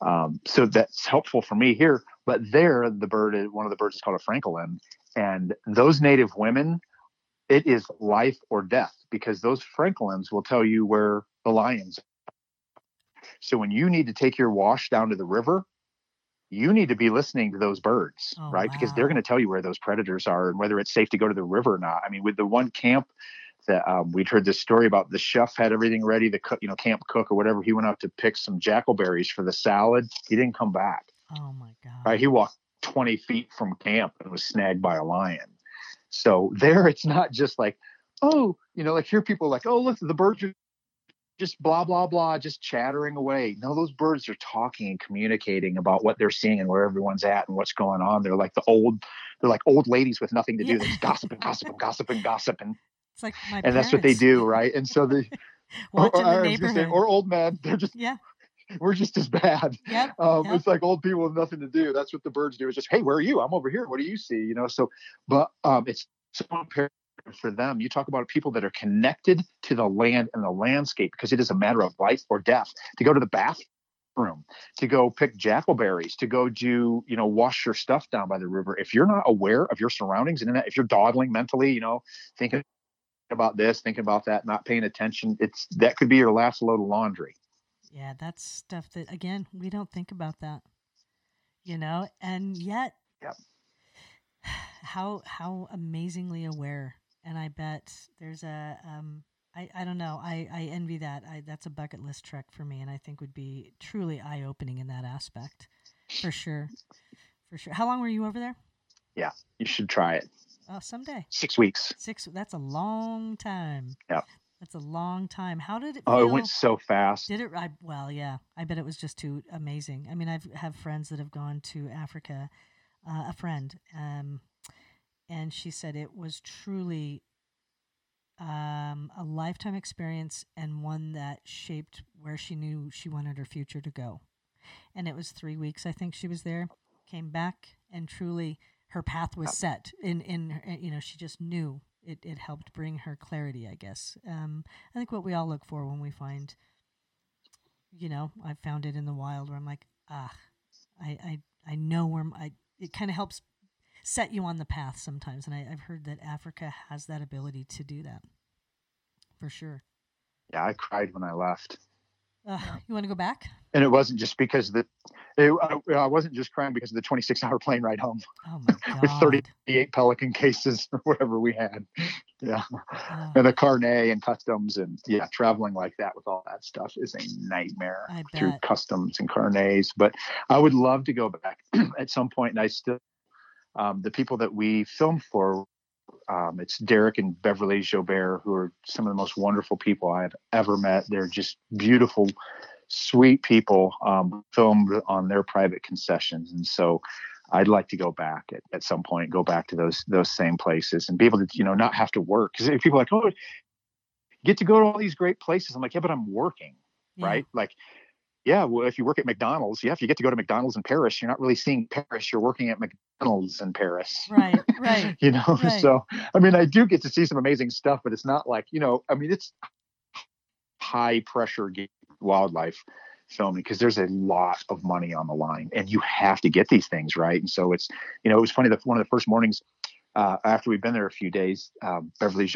Um, so that's helpful for me here. But there, the bird, one of the birds is called a francolin, and those native women it is life or death because those francolins will tell you where the lions are. so when you need to take your wash down to the river you need to be listening to those birds oh, right wow. because they're going to tell you where those predators are and whether it's safe to go to the river or not i mean with the one camp that um, we'd heard this story about the chef had everything ready the cook you know camp cook or whatever he went out to pick some jackalberries for the salad he didn't come back oh my god right he walked 20 feet from camp and was snagged by a lion so there, it's not just like, oh, you know, like here people like, oh, look, the birds are just blah blah blah, just chattering away. No, those birds are talking and communicating about what they're seeing and where everyone's at and what's going on. They're like the old, they're like old ladies with nothing to do. Yeah. They just gossip and gossip and It's like my and parents. that's what they do, right? And so the. Watching or, the. Say, or old men, they're just yeah we're just as bad. Yep, um, yep. It's like old people with nothing to do. That's what the birds do. It's just, hey, where are you? I'm over here. What do you see? You know. So, but um, it's so imperative for them. You talk about people that are connected to the land and the landscape because it is a matter of life or death. To go to the bathroom, to go pick jackalberries, to go do, you know, wash your stuff down by the river. If you're not aware of your surroundings and if you're dawdling mentally, you know, thinking about this, thinking about that, not paying attention, it's that could be your last load of laundry. Yeah, that's stuff that again we don't think about that, you know, and yet. Yep how how amazingly aware and i bet there's a um I, I don't know. I, I envy that. I, that's a bucket list trek for me, and I think would be truly eye opening in that aspect, for sure, for sure. How long were you over there? Yeah, you should try it. Oh, someday. Six weeks. Six. That's a long time. Yeah. That's a long time. How did it? Oh, it went so fast. Did it? I, well, yeah. I bet it was just too amazing. I mean, I've have friends that have gone to Africa. Uh, a friend, um, and she said it was truly um, a lifetime experience and one that shaped where she knew she wanted her future to go. And it was three weeks, I think she was there. Came back, and truly, her path was set. In in you know, she just knew it. It helped bring her clarity, I guess. Um, I think what we all look for when we find, you know, I found it in the wild where I'm like, ah, I I I know where i It kind of helps set you on the path sometimes. And I, I've heard that Africa has that ability to do that for sure. Yeah, I cried when I left. Uh, You want to go back? And it wasn't just because the, it, I, I wasn't just crying because of the 26 hour plane ride home Oh my with 38 Pelican cases or whatever we had. Yeah. Oh, And a carnet and customs and yeah, traveling like that with all that stuff is a nightmare through customs and carnets. But I would love to go back at some point. And I still, um, the people that we filmed for, um, it's Dereck and Beverly Joubert, who are some of the most wonderful people I've ever met. They're just beautiful, sweet people, um, filmed on their private concessions. And so I'd like to go back at, at some point, go back to those those same places and be able to, you know, not have to work. Because people are like, oh, get to go to all these great places. I'm like, yeah, but I'm working Yeah. right? Like, yeah, well, if you work at McDonald's, yeah, if you get to go to McDonald's in Paris, you're not really seeing Paris. You're working at McDonald's in Paris. Right, right. you know, right. so I mean, I do get to see some amazing stuff, but it's not like, you know, I mean, it's high pressure wildlife filming because there's a lot of money on the line and you have to get these things right. And so it's, you know, it was funny that one of the first mornings uh, after we've been there a few days, um, Beverly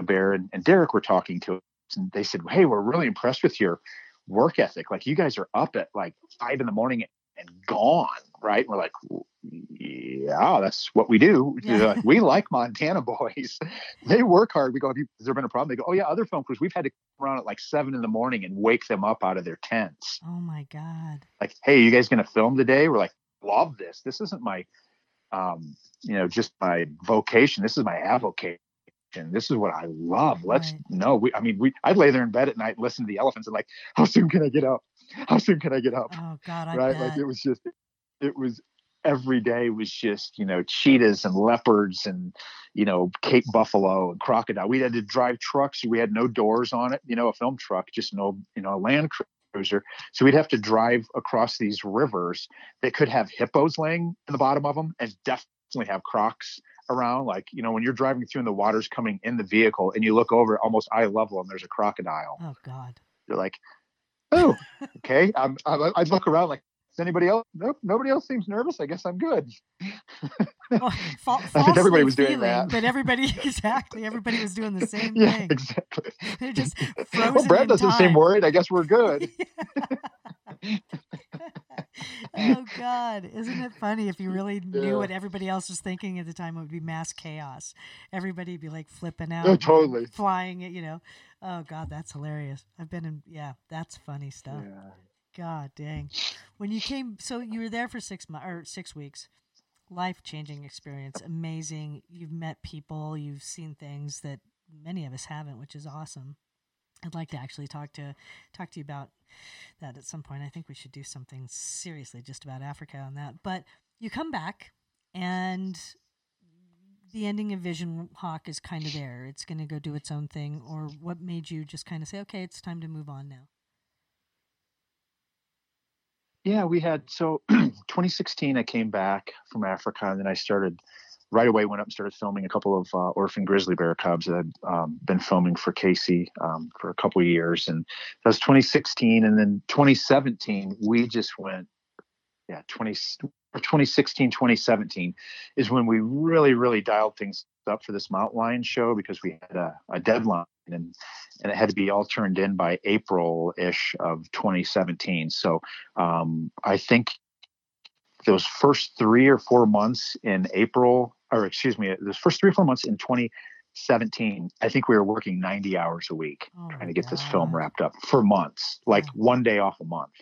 Bear and, and Dereck were talking to us and they said, Hey, we're really impressed with your work ethic. Like you guys are up at like five in the morning and gone. Right. And we're like, yeah, that's what we do. Yeah. Like, we like Montana boys. they work hard. We go, have you, has there been a problem? They go, oh yeah, other film crews, we've had to come around at like seven in the morning and wake them up out of their tents. Oh my God. Like, hey, you guys going to film today? We're like, love this. This isn't my, um, you know, just my vocation. This is my avocation. This is what I love. Let's Right. no. We, I mean, we. I'd lay there in bed at night, and listen to the elephants, and like, how soon can I get up? How soon can I get up? Oh God, I right? bet. Like it was just, it was every day was just you know cheetahs and leopards and you know Cape buffalo and crocodile. We had to drive trucks. We had no doors on it. You know, a film truck, just no you know a Land Cruiser. So we'd have to drive across these rivers that could have hippos laying in the bottom of them and definitely have crocs around. Like you know when you're driving through and the water's coming in the vehicle and you look over almost eye level and there's a crocodile. oh God. You're like, oh, okay. I'm, I'm, I'd look around like, is anybody else? Nope. Nobody else seems nervous. I guess I'm good. Oh, fa- I think everybody was doing feeling, that. But everybody, exactly, everybody was doing the same yeah, thing. exactly. They're just frozen Well, Brad doesn't seem worried. I guess we're good. Oh God, isn't it funny? If you really knew what everybody else was thinking at the time, it would be mass chaos. Everybody'd be like flipping out, Oh, totally. flying it. You know, oh God, that's hilarious. I've been in, yeah, that's funny stuff. Yeah. God dang. When you came, so you were there for six months or six weeks. Life changing experience, amazing. You've met people, you've seen things that many of us haven't, which is awesome. I'd like to actually talk to talk to you about that at some point. I think we should do something seriously just about Africa on that. But you come back, and the ending of Vision Hawk is kind of there. It's going to go do its own thing. Or what made you just kind of say, okay, it's time to move on now? Yeah, we had so 2016. I came back from Africa, and then I started right away. Went up and started filming a couple of uh, orphan grizzly bear cubs that I'd um, been filming for Casey um, for a couple years, and that was 2016. And then 2017, we just went, yeah, 20 or 2016, 2017 is when we really, really dialed things up for this mountain lion show because we had a, a deadline and and it had to be all turned in by April ish of 2017. So um, I think those first three or four months in April, or excuse me, the first three or four months in 2017, I think we were working 90 hours a week Oh trying to get this film wrapped up for months, like one day off a month.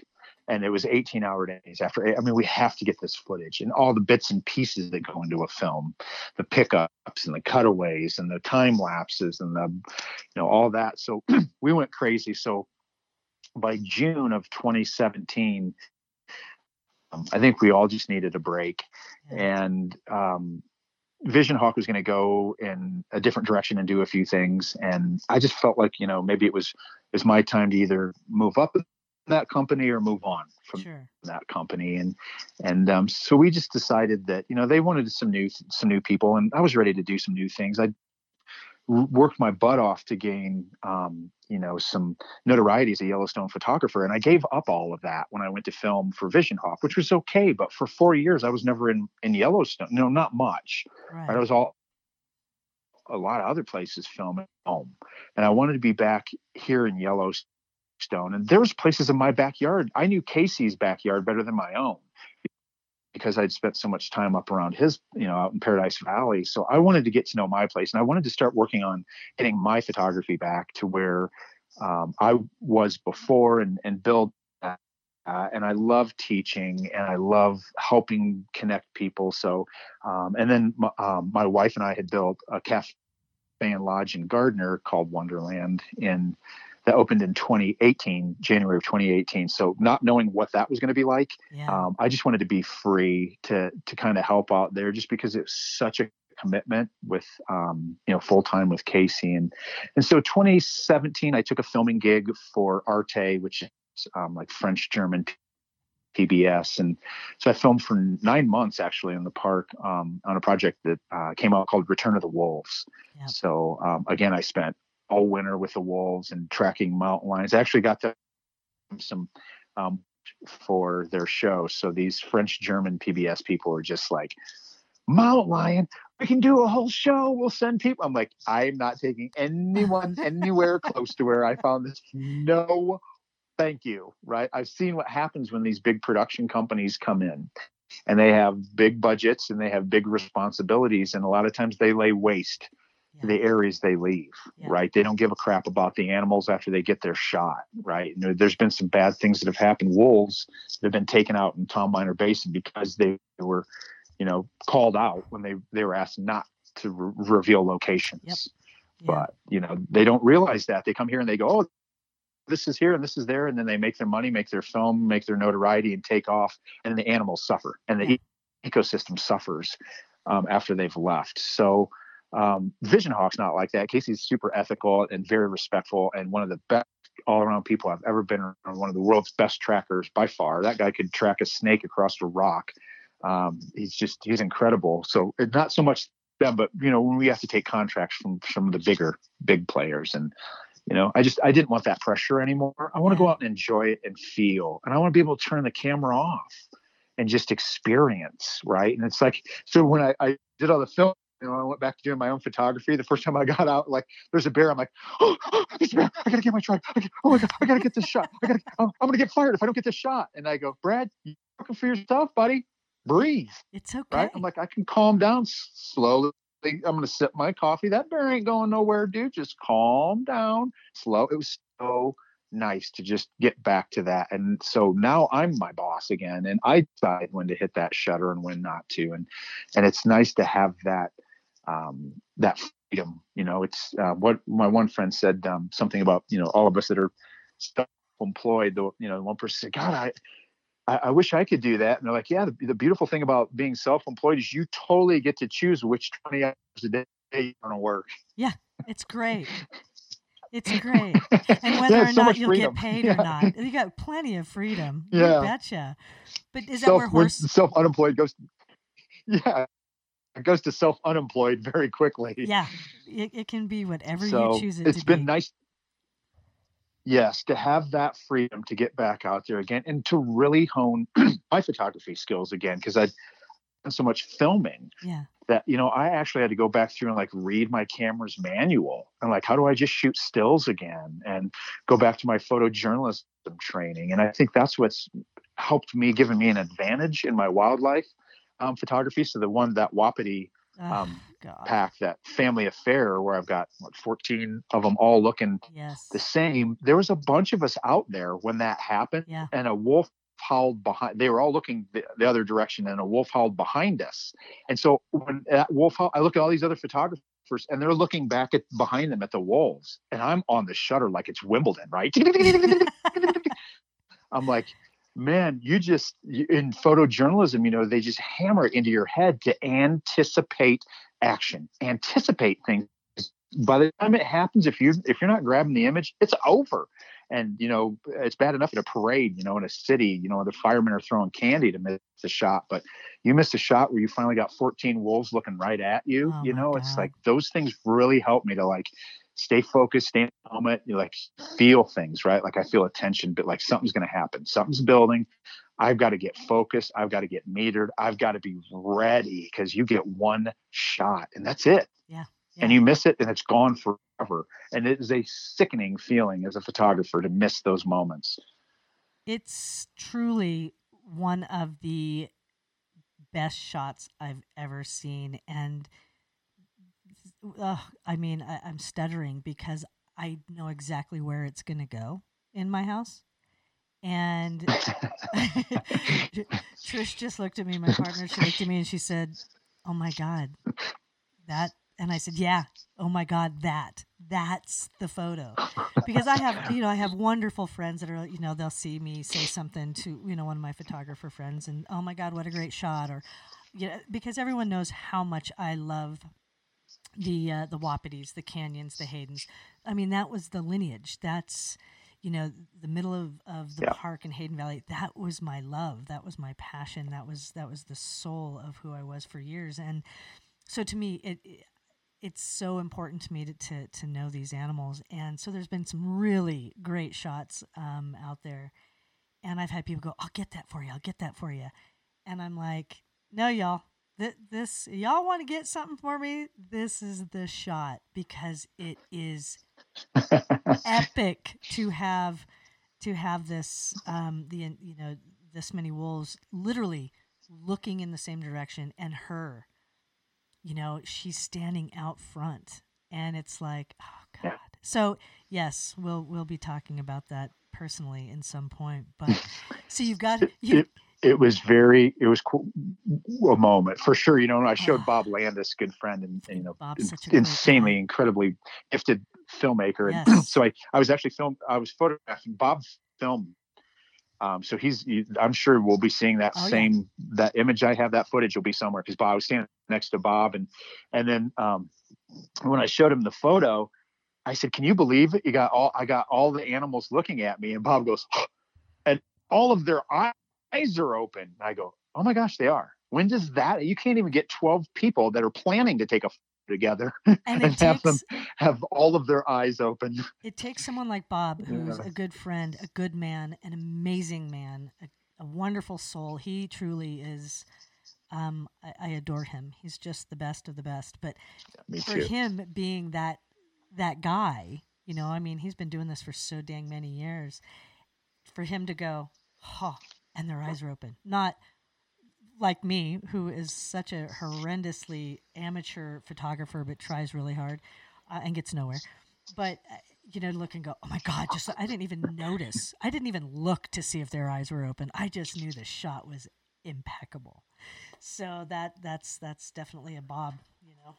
And it was 18 hour days after. I mean, we have to get this footage and all the bits and pieces that go into a film, the pickups and the cutaways and the time lapses and the, you know, all that. So we went crazy. So by June of 2017, um, I think we all just needed a break and um, Vision Hawk was going to go in a different direction and do a few things, and I just felt like you know maybe it was it's my time to either move up that company or move on from Sure. that company, and and um, so we just decided that you know they wanted some new some new people, and I was ready to do some new things. I worked my butt off to gain um, you know some notoriety as a Yellowstone photographer, and I gave up all of that when I went to film for Vision Hawk, which was okay. But for four years, I was never in in Yellowstone. No, not much. Right. Right? I was all a lot of other places filming home, and I wanted to be back here in Yellowstone. And there was places in my backyard. I knew Casey's backyard better than my own because I'd spent so much time up around his, you know, out in Paradise Valley. So I wanted to get to know my place, and I wanted to start working on getting my photography back to where um, I was before, and and build. that. Uh, and I love teaching, and I love helping connect people. So, um, and then my, um, my wife and I had built a cafe and lodge in Gardiner called Wonderland in that opened in 2018, January of 2018. So not knowing what that was going to be like, yeah. um, I just wanted to be free to to kind of help out there, just because it's such a commitment with um, you know full time with Casey and and so 2017 I took a filming gig for Arte, which is um, like French German PBS, and so I filmed for nine months actually in the park um, on a project that uh, came out called Return of the Wolves. Yep. So um, again, I spent all winter with the wolves and tracking mountain lions. I actually got them some um, for their show. So these French German PBS people are just like, mountain lion, we can do a whole show. We'll send people. I'm like, I'm not taking anyone anywhere close to where I found this. No, thank you. Right. I've seen what happens when these big production companies come in and they have big budgets and they have big responsibilities. And a lot of times they lay waste yeah. the areas they leave, Yeah. right? They don't give a crap about the animals after they get their shot, right? And there, there's been some bad things that have happened. Wolves that have been taken out in Tom Miner Basin because they were, you know, called out when they they were asked not to re- reveal locations. Yep. Yeah. But you know, they don't realize that. They come here and they go, oh. This is here and this is there, and then they make their money, make their film, make their notoriety, and take off. And the animals suffer, and the e- ecosystem suffers um, after they've left. So, um, Vision Hawk's not like that. Casey's super ethical and very respectful, and one of the best all-around people I've ever been around. One of the world's best trackers by far. That guy could track a snake across a rock. Um, he's just he's incredible. So not so much them, but you know when we have to take contracts from some of the bigger big players, and you know I just I didn't want that pressure anymore. I want to go out and enjoy it and feel, and I want to be able to turn the camera off and just experience, right? And it's like so when I, I did all the film you know, I went back to doing my own photography. The first time I got out, like, there's a bear. I'm like, oh, oh there's a bear. I gotta get my gotta, oh my god, I gotta get this shot. I gotta, oh, I'm gonna get fired if I don't get this shot. And I go, Brad, you're looking for yourself, buddy. Breathe, It's okay. right? I'm like, I can calm down slowly. I'm gonna sip my coffee. That bear ain't going nowhere, dude. Just calm down, slow. It was so nice to just get back to that. And so now I'm my boss again, and I decide when to hit that shutter and when not to. And and it's nice to have that um, that freedom. You know, it's uh, what my one friend said um, something about. You know, all of us that are self-employed. The you know, one person said, "God, I." I, I wish I could do that. And they're like, yeah, the, the beautiful thing about being self-employed is you totally get to choose which 20 hours a day you're going to work. Yeah, it's great. It's great. And whether Yeah, or so not you'll freedom. get paid Yeah. or not, you got plenty of freedom. Yeah. You betcha. But is that where horse? self-unemployed goes, yeah, it goes to self-unemployed very quickly. Yeah, it, it can be whatever so you choose it it's been be. nice yes to have that freedom to get back out there again and to really hone my photography skills again because i'd done so much filming Yeah, that you know i actually had to go back through and like read my camera's manual and like how do i just shoot stills again and go back to my photojournalism training and i think that's what's helped me given me an advantage in my wildlife um, photography so the one that wapiti um, pack, that family affair where I've got what 14 of them all looking Yes. the same. There was a bunch of us out there when that happened, Yeah. and a wolf howled behind. They were all looking the, the other direction, and a wolf howled behind us. And so when that wolf, howl, I look at all these other photographers, and they're looking back at behind them at the wolves, and I'm on the shutter like it's Wimbledon, right? I'm like, man, you just in photojournalism, you know, they just hammer it into your head to anticipate action, anticipate things. By the time it happens, if you if you're not grabbing the image, it's over. And you know, it's bad enough at a parade, you know, in a city, you know, the firemen are throwing candy to miss a shot, but you missed a shot where you finally got 14 wolves looking right at you. Oh you know, it's God. like those things really help me to like stay focused, stay in the moment, you like feel things, right? Like I feel attention, but like something's going to happen. Something's building. I've got to get focused. I've got to get metered. I've got to be ready because you get one shot and that's it. Yeah, And you miss it and it's gone forever. And it is a sickening feeling as a photographer to miss those moments. It's truly one of the best shots I've ever seen. And uh, I mean, I, I'm stuttering because I know exactly where it's going to go in my house. And Trish just looked at me, my partner, she looked at me and she said, Oh my God, that. And I said, Yeah, oh my God, that. That's the photo. Because I have, you know, I have wonderful friends that are, you know, they'll see me say something to, you know, one of my photographer friends and, oh my God, what a great shot. Or, you know, because everyone knows how much I love the uh, the Wapities, the Canyons, the Haydens. I mean, that was the lineage. That's you know the middle of, of the Yeah. park in Hayden Valley. That was my love. That was my passion. That was that was the soul of who I was for years. And so to me, it. it it's so important to me to, to, to know these animals. And so there's been some really great shots um, out there. And I've had people go, I'll get that for you. I'll get that for you. And I'm like, no, y'all, th- this, y'all want to get something for me? This is the shot because it is epic to have, to have this, um, the, you know, this many wolves literally looking in the same direction and her, you know, she's standing out front and it's like, oh God. Yeah. So yes, we'll, we'll be talking about that personally in some point, but so you've got, you, it, was very it was cool, a moment for sure you know i showed Ah. bob landis good friend and, and, you know Bob's in- such a insanely incredibly gifted filmmaker and Yes. so i i was actually film i was photographing bob film um, so he's i'm sure we'll be seeing that Oh, yeah. same that image i have that footage will be somewhere because bob I was standing next to bob and and then um, when i showed him the photo i said can you believe it you got all i got all the animals looking at me and bob goes and all of their eyes eyes are open. And I go, oh my gosh, they are. When does that? You can't even get 12 people that are planning to take a together and and it have them have all of their eyes open. it takes someone like Bob, who's Yeah. a good friend, a good man, an amazing man, a, a wonderful soul. He truly is. Um, I, I adore him. He's just the best of the best. But Me for too. him being that that guy, you know, I mean, he's been doing this for so dang many years. For him to go, huh, and their eyes are open, not like me, who is such a horrendously amateur photographer, but tries really hard uh, and gets nowhere. But uh, you know, look and go, oh my god! Just I didn't even notice. I didn't even look to see if their eyes were open. I just knew the shot was impeccable. So that that's that's definitely a Bob. You know,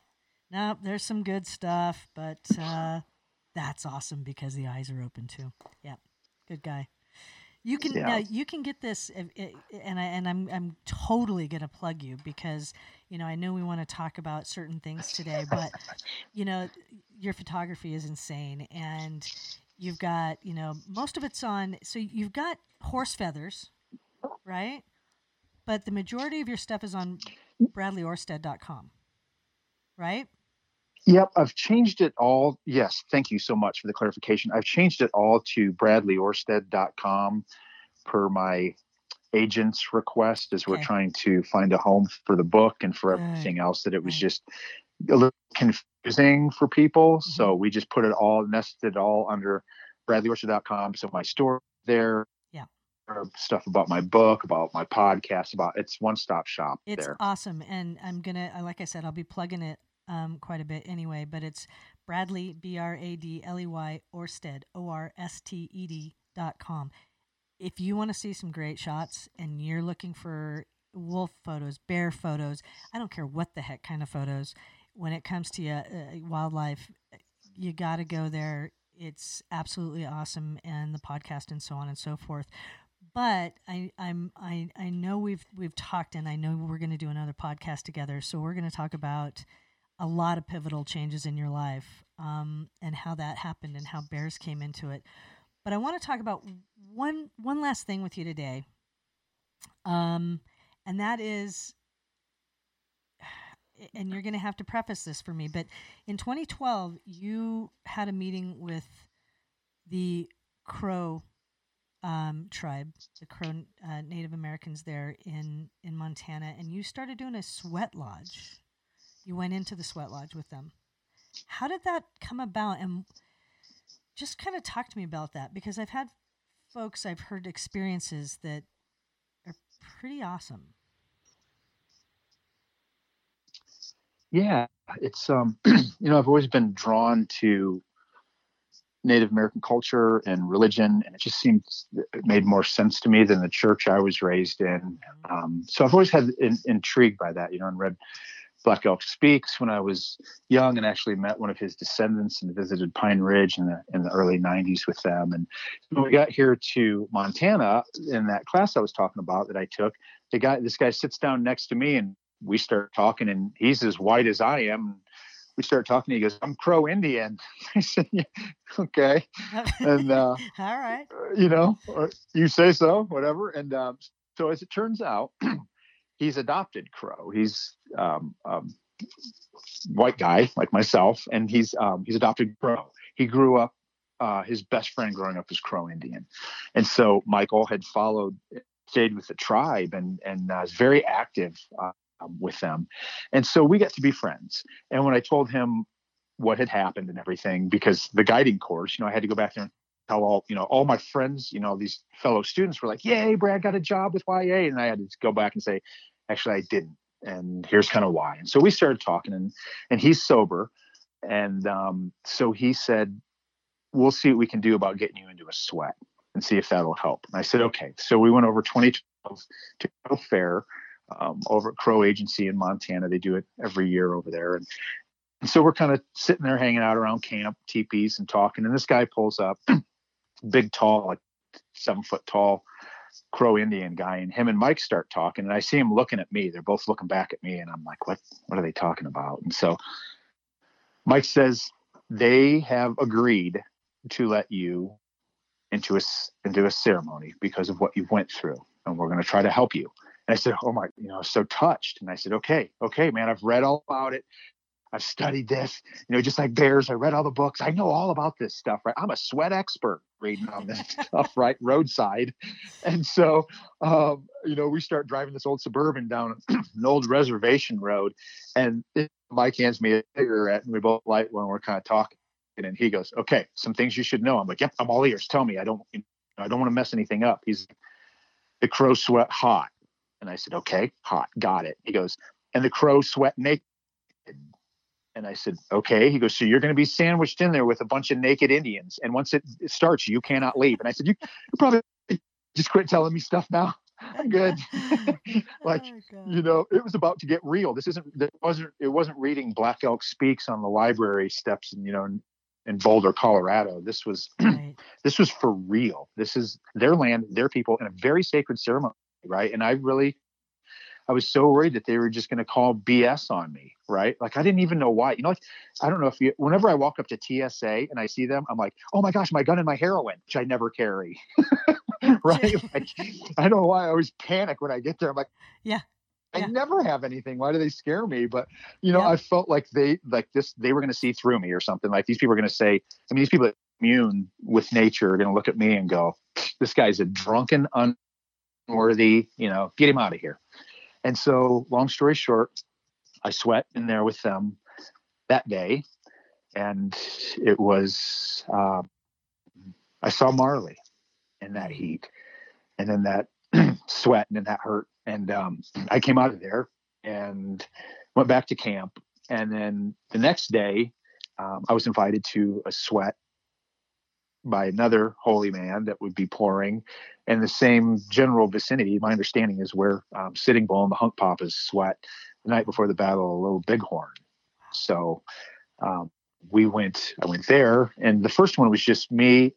now there's some good stuff, but uh, that's awesome because the eyes are open too. Yep, good guy. You can Yeah. now you can get this, and I and I'm I'm totally gonna plug you because you know I know we want to talk about certain things today, but you know your photography is insane, and you've got you know most of it's on. So you've got horse feathers, right? But the majority of your stuff is on BradleyOrsted.com, right? Yep, I've changed it all. Yes, thank you so much for the clarification. I've changed it all to bradleyorsted.com per my agent's request as we're trying to find a home for the book and for everything else that it was Right. just a little confusing for people. Mm-hmm. So we just put it all nested all under bradleyorsted.com. So my store there. Yeah. stuff about my book, about my podcast, about it's one stop shop. It's there. awesome, and I'm gonna, like I said, I'll be plugging it um, quite a bit anyway. But it's Bradley B R A D L E Y Orsted O R S T E D dot com. If you want to see some great shots and you're looking for wolf photos, bear photos, I don't care what the heck kind of photos. When it comes to uh, wildlife, you got to go there. It's absolutely awesome, and the podcast and so on and so forth. But I, I'm I, I know we've we've talked, and I know we're going to do another podcast together. So we're going to talk about a lot of pivotal changes in your life um, and how that happened and how bears came into it. But I want to talk about one one last thing with you today, um, and that is, and you're going to have to preface this for me. But in 2012, you had a meeting with the Crow um, tribe, the Crow uh, Native Americans there in in Montana, and you started doing a sweat lodge. You went into the sweat lodge with them. How did that come about? And just kind of talk to me about that because I've had folks, I've heard experiences that are pretty awesome. Yeah, it's um, you know, I've always been drawn to Native American culture and religion, and it just seemed it made more sense to me than the church I was raised in. Mm-hmm. Um, so I've always had in, intrigued by that, you know, and read Black Elk Speaks when I was young and actually met one of his descendants and visited Pine Ridge in the in the early 90s with them. And when we got here to Montana in that class I was talking about that I took, the guy this guy sits down next to me and we start talking and he's as white as I am. We start talking. He goes, "I'm Crow Indian." I said, yeah, "Okay," and uh, all right, you know, you say so, whatever. And um, so as it turns out, he's adopted Crow. He's um, um, white guy like myself, and he's um, he's adopted Crow. He grew up. Uh, his best friend growing up was Crow Indian, and so Michael had followed, stayed with the tribe, and and uh, was very active uh, with them, and so we got to be friends. And when I told him what had happened and everything, because the guiding course, you know, I had to go back there and tell all you know all my friends you know these fellow students were like yay brad got a job with ya and i had to go back and say actually i didn't and here's kind of why. And so we started talking and and he's sober and um, so he said we'll see what we can do about getting you into a sweat and see if that'll help. And i said okay. So we went over 2012 to Crow Fair um, over at crow agency in montana. They do it every year over there and, and so we're kind of sitting there hanging out around camp teepees and talking and this guy pulls up big tall like seven foot tall Crow Indian guy, and him and Mike start talking, and I see him looking at me. They're both looking back at me, and I'm like, "What? What are they talking about?" And so Mike says they have agreed to let you into a into a ceremony because of what you went through, and we're going to try to help you. And I said, "Oh my, you know, so touched." And I said, "Okay, okay, man, I've read all about it. I've studied this, you know, just like bears. I read all the books. I know all about this stuff, right? I'm a sweat expert reading on this stuff, right? Roadside. And so, um, you know, we start driving this old suburban down an old reservation road, and Mike hands me a cigarette, and we both light when we're kind of talking. And he goes, "Okay, some things you should know." I'm like, "Yep, I'm all ears. Tell me. I don't, I don't want to mess anything up." He's the crow sweat hot, and I said, "Okay, hot, got it." He goes, and the crow sweat naked and I said, okay. He goes, so you're going to be sandwiched in there with a bunch of naked Indians. And once it, starts, you cannot leave. And I said, you probably just quit telling me stuff now. I'm good. like, oh, you know, it was about to get real. This isn't, it wasn't, it wasn't reading Black Elk Speaks on the library steps and, you know, in, in Boulder, Colorado. This was, right. this was for real. This is their land, their people in a very sacred ceremony. Right. And I really, I was so worried that they were just going to call BS on me, right? Like I didn't even know why. You know, like, I don't know if you. Whenever I walk up to TSA and I see them, I'm like, oh my gosh, my gun and my heroin, which I never carry, right? like I don't know why I always panic when I get there. I'm like, yeah. I yeah. never have anything. Why do they scare me? But you know, I felt like they like this. They were going to see through me or something. Like these people are going to say. I mean, these people immune with nature are going to look at me and go, "This guy's a drunken, unworthy. You know, get him out of here." And so, long story short, I sweat in there with them that day, and it was uh, I saw Marley in that heat, and then that sweat and then that hurt. And um, I came out of there and went back to camp. And then the next day, um, I was invited to a sweat by another holy man that would be pouring in the same general vicinity. My understanding is where um, Sitting Bull and the Hunkpapas sweat the night before the Battle of Little Bighorn. So um, we went, I went there, and the first one was just me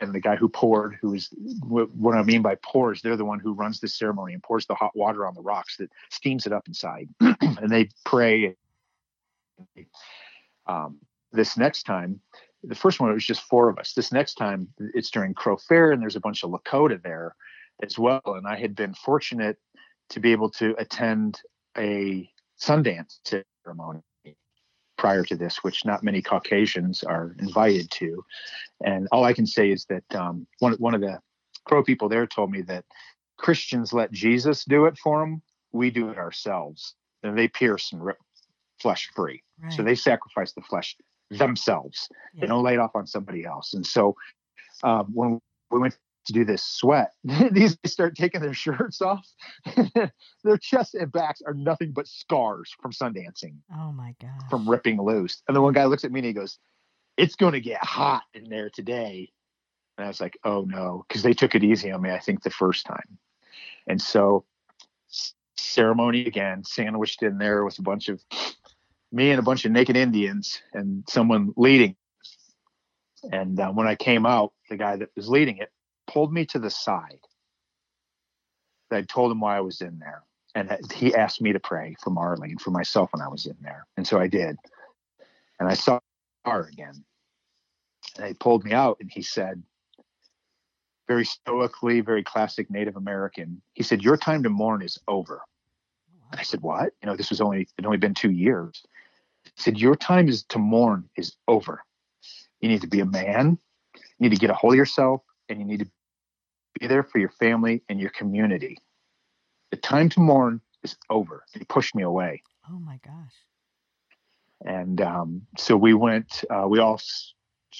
and the guy who poured, who is what I mean by pours, they're the one who runs the ceremony and pours the hot water on the rocks that steams it up inside, and they pray. Um, this next time, the first one it was just four of us. This next time, it's during Crow Fair, and there's a bunch of Lakota there as well. And I had been fortunate to be able to attend a Sundance ceremony prior to this, which not many Caucasians are invited to. And all I can say is that um, one one of the Crow people there told me that Christians let Jesus do it for them. We do it ourselves. And they pierce and rip flesh free. Right. So they sacrifice the flesh themselves. Yeah. They don't lay it off on somebody else. And so um, when we went to do this sweat, these guys start taking their shirts off. their chests and backs are nothing but scars from sun dancing. Oh my god! From ripping loose. And the one guy looks at me and he goes, "It's going to get hot in there today." And I was like, "Oh no," because they took it easy on me. I think the first time, and so ceremony again, sandwiched in there with a bunch of me and a bunch of naked Indians and someone leading. And uh, when I came out, the guy that was leading it pulled me to the side. I told him why I was in there. And he asked me to pray for Marley and for myself when I was in there. And so I did. And I saw her again. And he pulled me out and he said, very stoically, very classic Native American, he said, Your time to mourn is over. And I said, What? You know, this was only, it only been two years. Said, Your time is to mourn is over. You need to be a man. You need to get a hold of yourself and you need to be there for your family and your community. The time to mourn is over. He pushed me away. Oh my gosh. And um, so we went, uh, we all,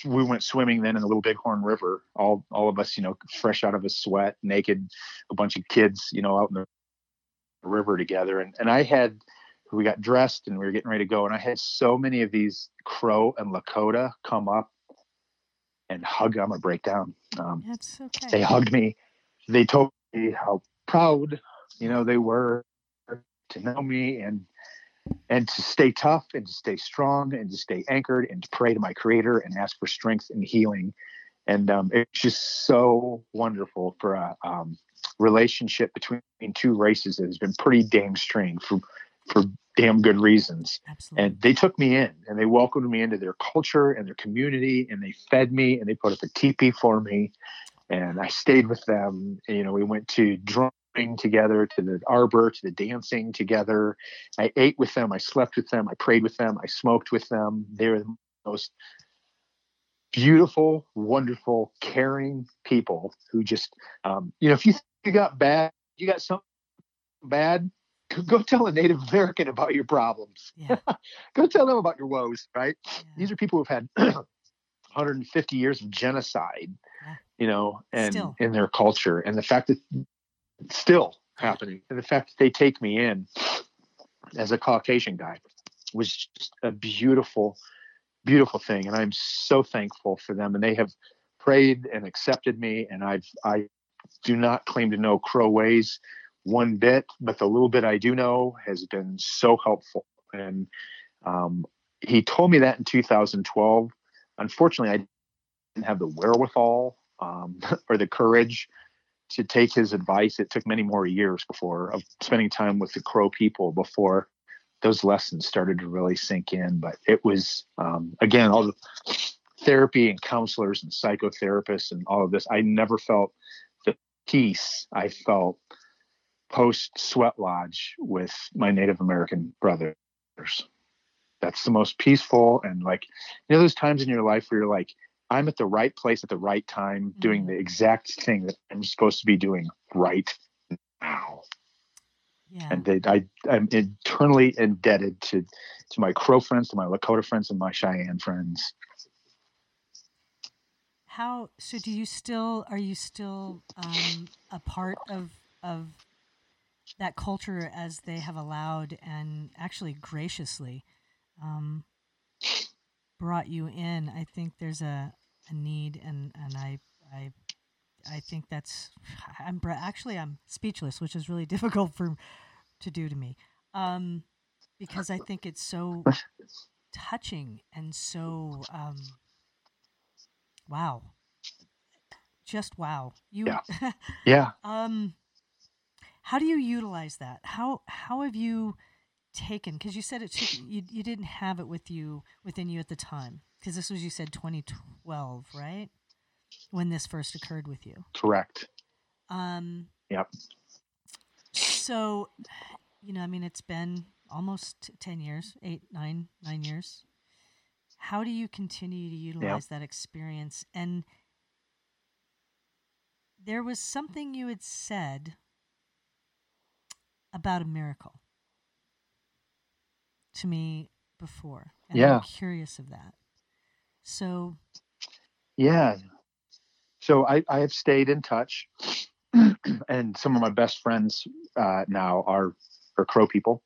we went swimming then in the Little Bighorn River. All, all of us, you know, fresh out of a sweat, naked, a bunch of kids, you know, out in the river together. And, and I had, we got dressed and we were getting ready to go. And I had so many of these Crow and Lakota come up and hug. I'm gonna break down. Um, That's okay. They hugged me. They told me how proud, you know, they were to know me and and to stay tough and to stay strong and to stay anchored and to pray to my Creator and ask for strength and healing. And um, it's just so wonderful for a um, relationship between two races that has been pretty damn strained for for damn good reasons. Absolutely. And they took me in and they welcomed me into their culture and their community and they fed me and they put up a teepee for me. And I stayed with them. You know, we went to drumming together, to the arbor, to the dancing together. I ate with them. I slept with them. I prayed with them. I smoked with them. They were the most beautiful, wonderful, caring people who just, um, you know, if you, you got bad, you got something bad, go tell a Native American about your problems. Yeah. go tell them about your woes, right? Yeah. These are people who've had 150 years of genocide, yeah. you know, and still. in their culture. And the fact that it's still happening and the fact that they take me in as a Caucasian guy was just a beautiful, beautiful thing. And I'm so thankful for them. And they have prayed and accepted me. And I've, I do not claim to know Crow ways one bit, but the little bit I do know has been so helpful. And um, he told me that in 2012. Unfortunately, I didn't have the wherewithal um, or the courage to take his advice. It took many more years before of spending time with the Crow people before those lessons started to really sink in. But it was um, again all the therapy and counselors and psychotherapists and all of this. I never felt the peace I felt post sweat lodge with my Native American brothers. That's the most peaceful and like you know those times in your life where you're like, I'm at the right place at the right time, mm-hmm. doing the exact thing that I'm supposed to be doing right now. Yeah. And they, I, I'm internally indebted to to my Crow friends, to my Lakota friends, and my Cheyenne friends. How so? Do you still are you still um, a part of of that culture as they have allowed and actually graciously um, brought you in? I think there's a, a need, and and I I I think that's I'm actually I'm speechless, which is really difficult for to do to me, um, because I think it's so touching and so um, wow, just wow. You yeah, yeah. um, how do you utilize that? How how have you taken? Because you said it took you you didn't have it with you within you at the time. Because this was you said 2012, right? When this first occurred with you. Correct. Um. Yep. So, you know, I mean, it's been almost 10 years, eight, nine, nine years. How do you continue to utilize that experience? And there was something you had said about a miracle to me before. And yeah. I'm curious of that. So, yeah. So I, I have stayed in touch, and some of my best friends uh, now are are Crow people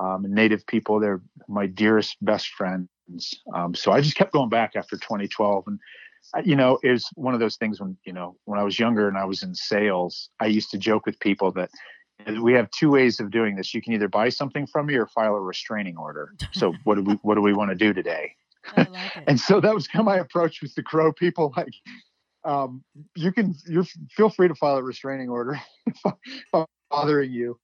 um, native people. They're my dearest best friends. Um, so I just kept going back after 2012. And, uh, you know, it was one of those things when, you know, when I was younger and I was in sales, I used to joke with people that we have two ways of doing this. You can either buy something from me or file a restraining order. So what do we, what do we want to do today? Like and so that was kind of my approach with the crow people. Like, um, you can, you feel free to file a restraining order if I'm bothering you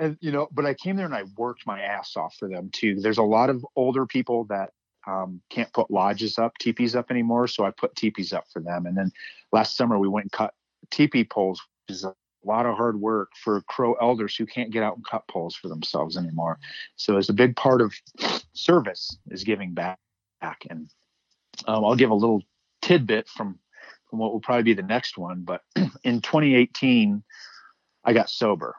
and you know but i came there and i worked my ass off for them too there's a lot of older people that um, can't put lodges up teepees up anymore so i put teepees up for them and then last summer we went and cut teepee poles which is a lot of hard work for crow elders who can't get out and cut poles for themselves anymore. So it's a big part of service is giving back. And um, i'll give a little tidbit from from what will probably be the next one but in 2018 i got sober.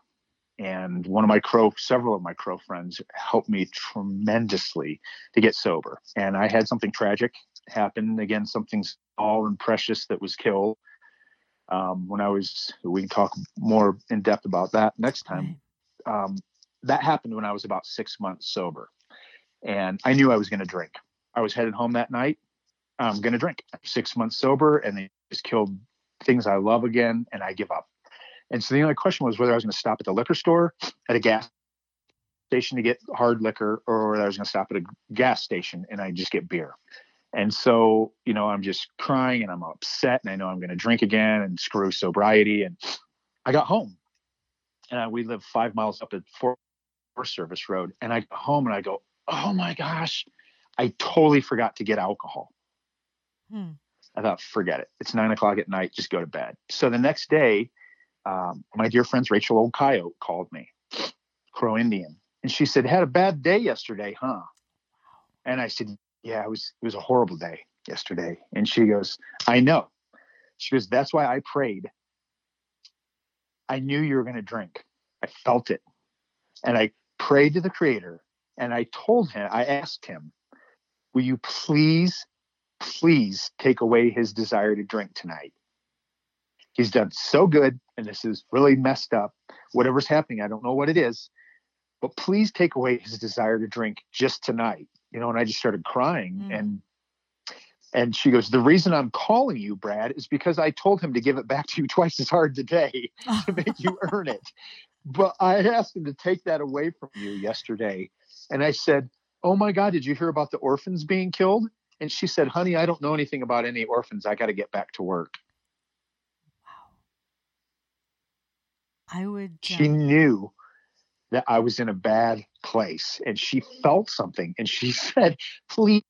And one of my crow several of my crow friends helped me tremendously to get sober. And i had something tragic happen. Again something small and precious that was killed um, when i was we can talk more in depth about that next time. Um, that happened when i was about six months sober and i knew i was going to drink. I was headed home that night. I'm going to drink. Six months sober and they just killed things i love again and i give up. And so the only question was whether I was going to stop at the liquor store, at a gas station to get hard liquor, or whether I was going to stop at a gas station and I just get beer. And so, you know, I'm just crying and I'm upset and I know I'm going to drink again and screw sobriety. And I got home and I, we live five miles up at Forest Service Road. And I go home and I go, oh my gosh, I totally forgot to get alcohol. Hmm. I thought, forget it. It's nine o'clock at night. Just go to bed. So the next day, um, my dear friends Rachel Old Coyote called me, Crow Indian, and she said, "Had a bad day yesterday, huh?" And I said, "Yeah, it was it was a horrible day yesterday." And she goes, "I know." She goes, "That's why I prayed. I knew you were going to drink. I felt it, and I prayed to the Creator, and I told him, I asked him, will you please, please take away his desire to drink tonight?" he's done so good and this is really messed up whatever's happening i don't know what it is but please take away his desire to drink just tonight you know and i just started crying mm. and and she goes the reason i'm calling you brad is because i told him to give it back to you twice as hard today to make you earn it but i asked him to take that away from you yesterday and i said oh my god did you hear about the orphans being killed and she said honey i don't know anything about any orphans i got to get back to work Wow. I would. She knew that I was in a bad place and she felt something and she said, please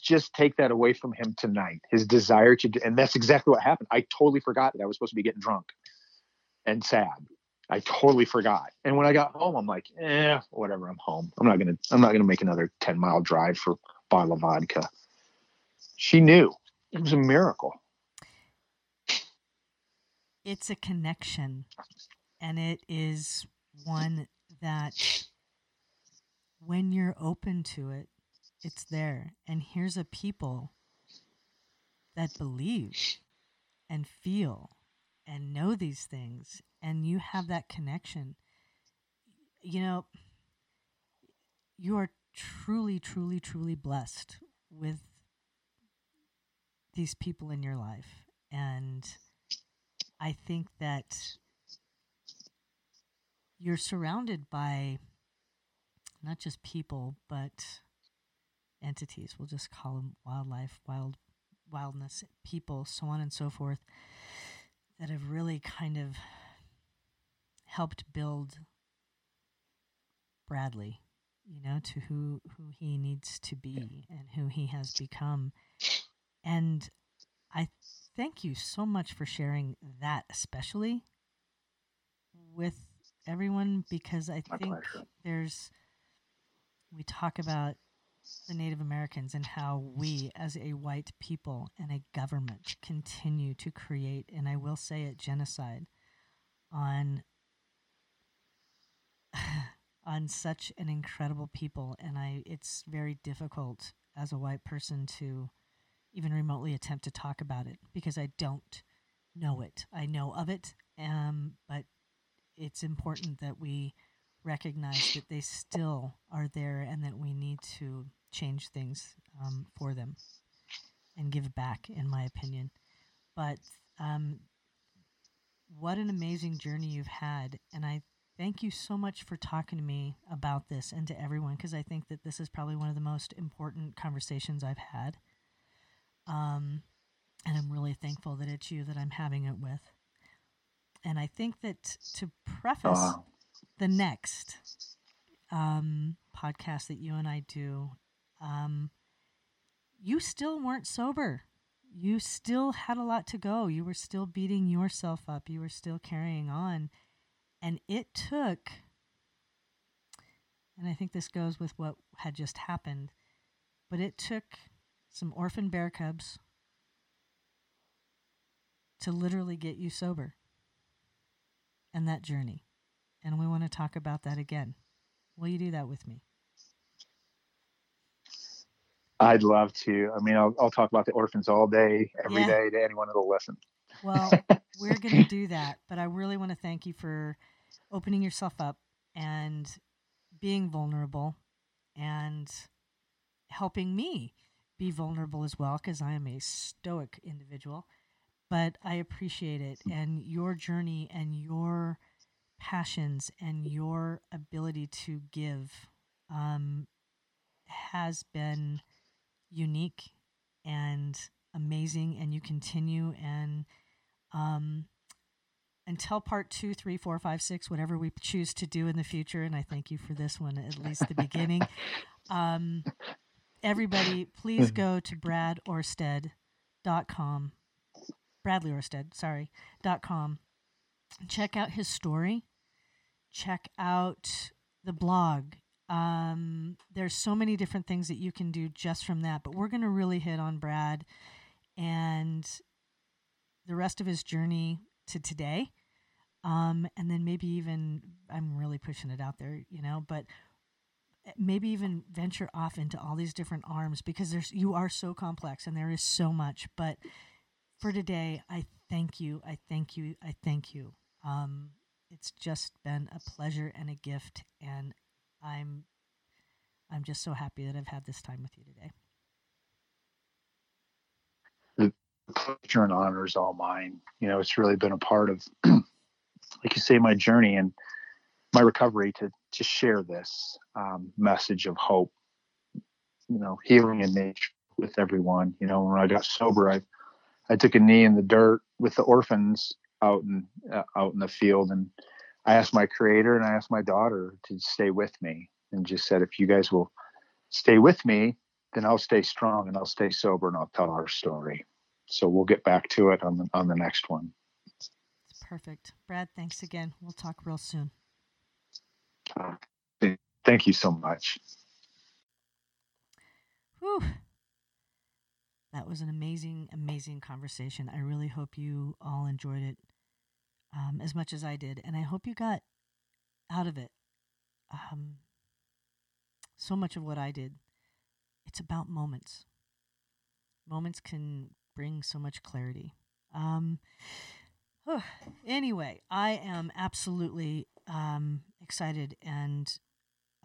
just take that away from him tonight. His desire to, and that's exactly what happened. I totally forgot that I was supposed to be getting drunk and sad. I totally forgot. And when I got home, I'm like, eh, whatever. I'm home. I'm not gonna. I'm not gonna make another ten mile drive for bottle of vodka. She knew it was a miracle. It's a connection and it is one that when you're open to it, it's there. And here's a people that believe and feel and know these things and you have that connection you know you are truly truly truly blessed with these people in your life and i think that you're surrounded by not just people but entities we'll just call them wildlife wild wildness people so on and so forth that have really kind of helped build Bradley, you know, to who who he needs to be and who he has become. And I thank you so much for sharing that especially with everyone because I My think pleasure. there's we talk about the Native Americans and how we, as a white people and a government, continue to create, and I will say it, genocide on on such an incredible people. And I, it's very difficult as a white person to even remotely attempt to talk about it because I don't know it. I know of it, um, but it's important that we recognize that they still are there and that we need to change things um, for them and give back, in my opinion. But um, what an amazing journey you've had. And I thank you so much for talking to me about this and to everyone because I think that this is probably one of the most important conversations I've had. Um, and I'm really thankful that it's you that I'm having it with. And I think that to preface Uh, the next um, podcast that you and I do, um, you still weren't sober. You still had a lot to go. You were still beating yourself up. You were still carrying on. And it took, and I think this goes with what had just happened, but it took some orphan bear cubs to literally get you sober and that journey. And we want to talk about that again. Will you do that with me? I'd love to. I mean, I'll, I'll talk about the orphans all day, every Yeah. day to anyone that'll listen. Well, we're going to do that. But I really want to thank you for opening yourself up and being vulnerable and helping me be vulnerable as well because I am a stoic individual. But I appreciate it and your journey and your passions and your ability to give um, has been unique and amazing. And you continue and um, until part two, three, four, five, six, whatever we choose to do in the future. And I thank you for this one, at least the beginning. Um, everybody, please go to bradorsted.com, Bradley Orsted, sorry, dot com. Check out his story. Check out the blog. Um, there's so many different things that you can do just from that, but we're going to really hit on Brad and the rest of his journey to today. Um, and then maybe even, I'm really pushing it out there, you know, but maybe even venture off into all these different arms because there's, you are so complex and there is so much. But for today, I thank you. I thank you. I thank you. Um, it's just been a pleasure and a gift. And I'm, I'm just so happy that I've had this time with you today. The pleasure and honor is all mine. You know, it's really been a part of, like you say, my journey and my recovery to to share this um, message of hope. You know, healing in nature with everyone. You know, when I got sober, I I took a knee in the dirt with the orphans out in uh, out in the field, and I asked my Creator and I asked my daughter to stay with me, and just said, if you guys will stay with me, then I'll stay strong and I'll stay sober and I'll tell our story so we'll get back to it on the on the next one. It's perfect. Brad, thanks again. We'll talk real soon. Thank you so much. Whew. That was an amazing, amazing conversation. I really hope you all enjoyed it um, as much as I did. And I hope you got out of it um, so much of what I did. It's about moments. Moments can bring so much clarity. Um, oh, anyway, I am absolutely um, excited and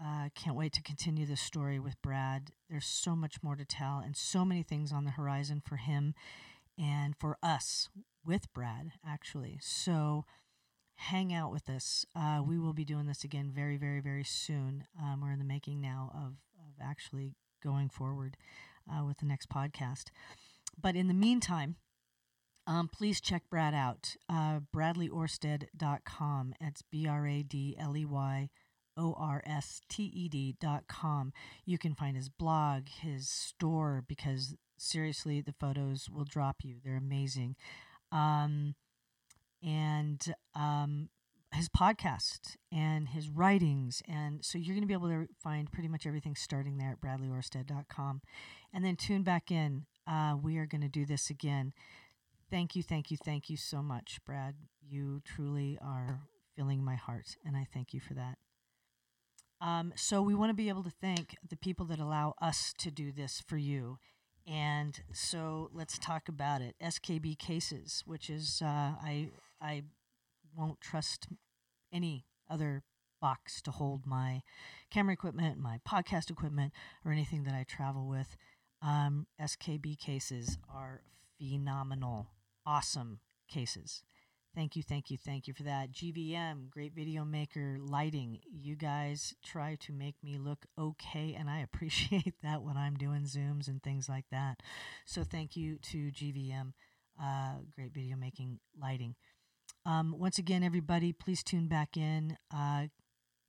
uh, can't wait to continue this story with Brad. There's so much more to tell and so many things on the horizon for him and for us with Brad, actually. So hang out with us. Uh, we will be doing this again very, very, very soon. Um, we're in the making now of, of actually going forward uh, with the next podcast. But in the meantime, um, please check Brad out. Uh, BradleyOrsted.com. It's B R A D L E Y O R S T E D.com. You can find his blog, his store, because seriously, the photos will drop you. They're amazing. Um, and um, his podcast and his writings. And so you're going to be able to find pretty much everything starting there at bradleyorsted.com. And then tune back in. Uh, we are going to do this again. Thank you, thank you, thank you so much, Brad. You truly are filling my heart, and I thank you for that. Um, so we want to be able to thank the people that allow us to do this for you. And so let's talk about it. SKB Cases, which is uh, I I won't trust any other box to hold my camera equipment, my podcast equipment, or anything that I travel with. Um, SKB cases are phenomenal, awesome cases. Thank you, thank you, thank you for that. GVM, great video maker, lighting. You guys try to make me look okay, and I appreciate that when I'm doing Zooms and things like that. So thank you to GVM, uh, great video making, lighting. Um, once again, everybody, please tune back in. Uh,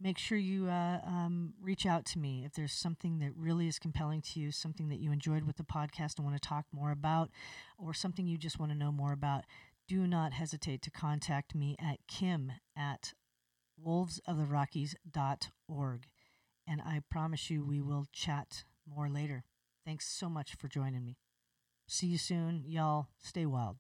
make sure you uh, um, reach out to me if there's something that really is compelling to you, something that you enjoyed with the podcast and want to talk more about, or something you just want to know more about do not hesitate to contact me at kim at wolvesoftherockies.org. And I promise you we will chat more later. Thanks so much for joining me. See you soon, y'all. Stay wild.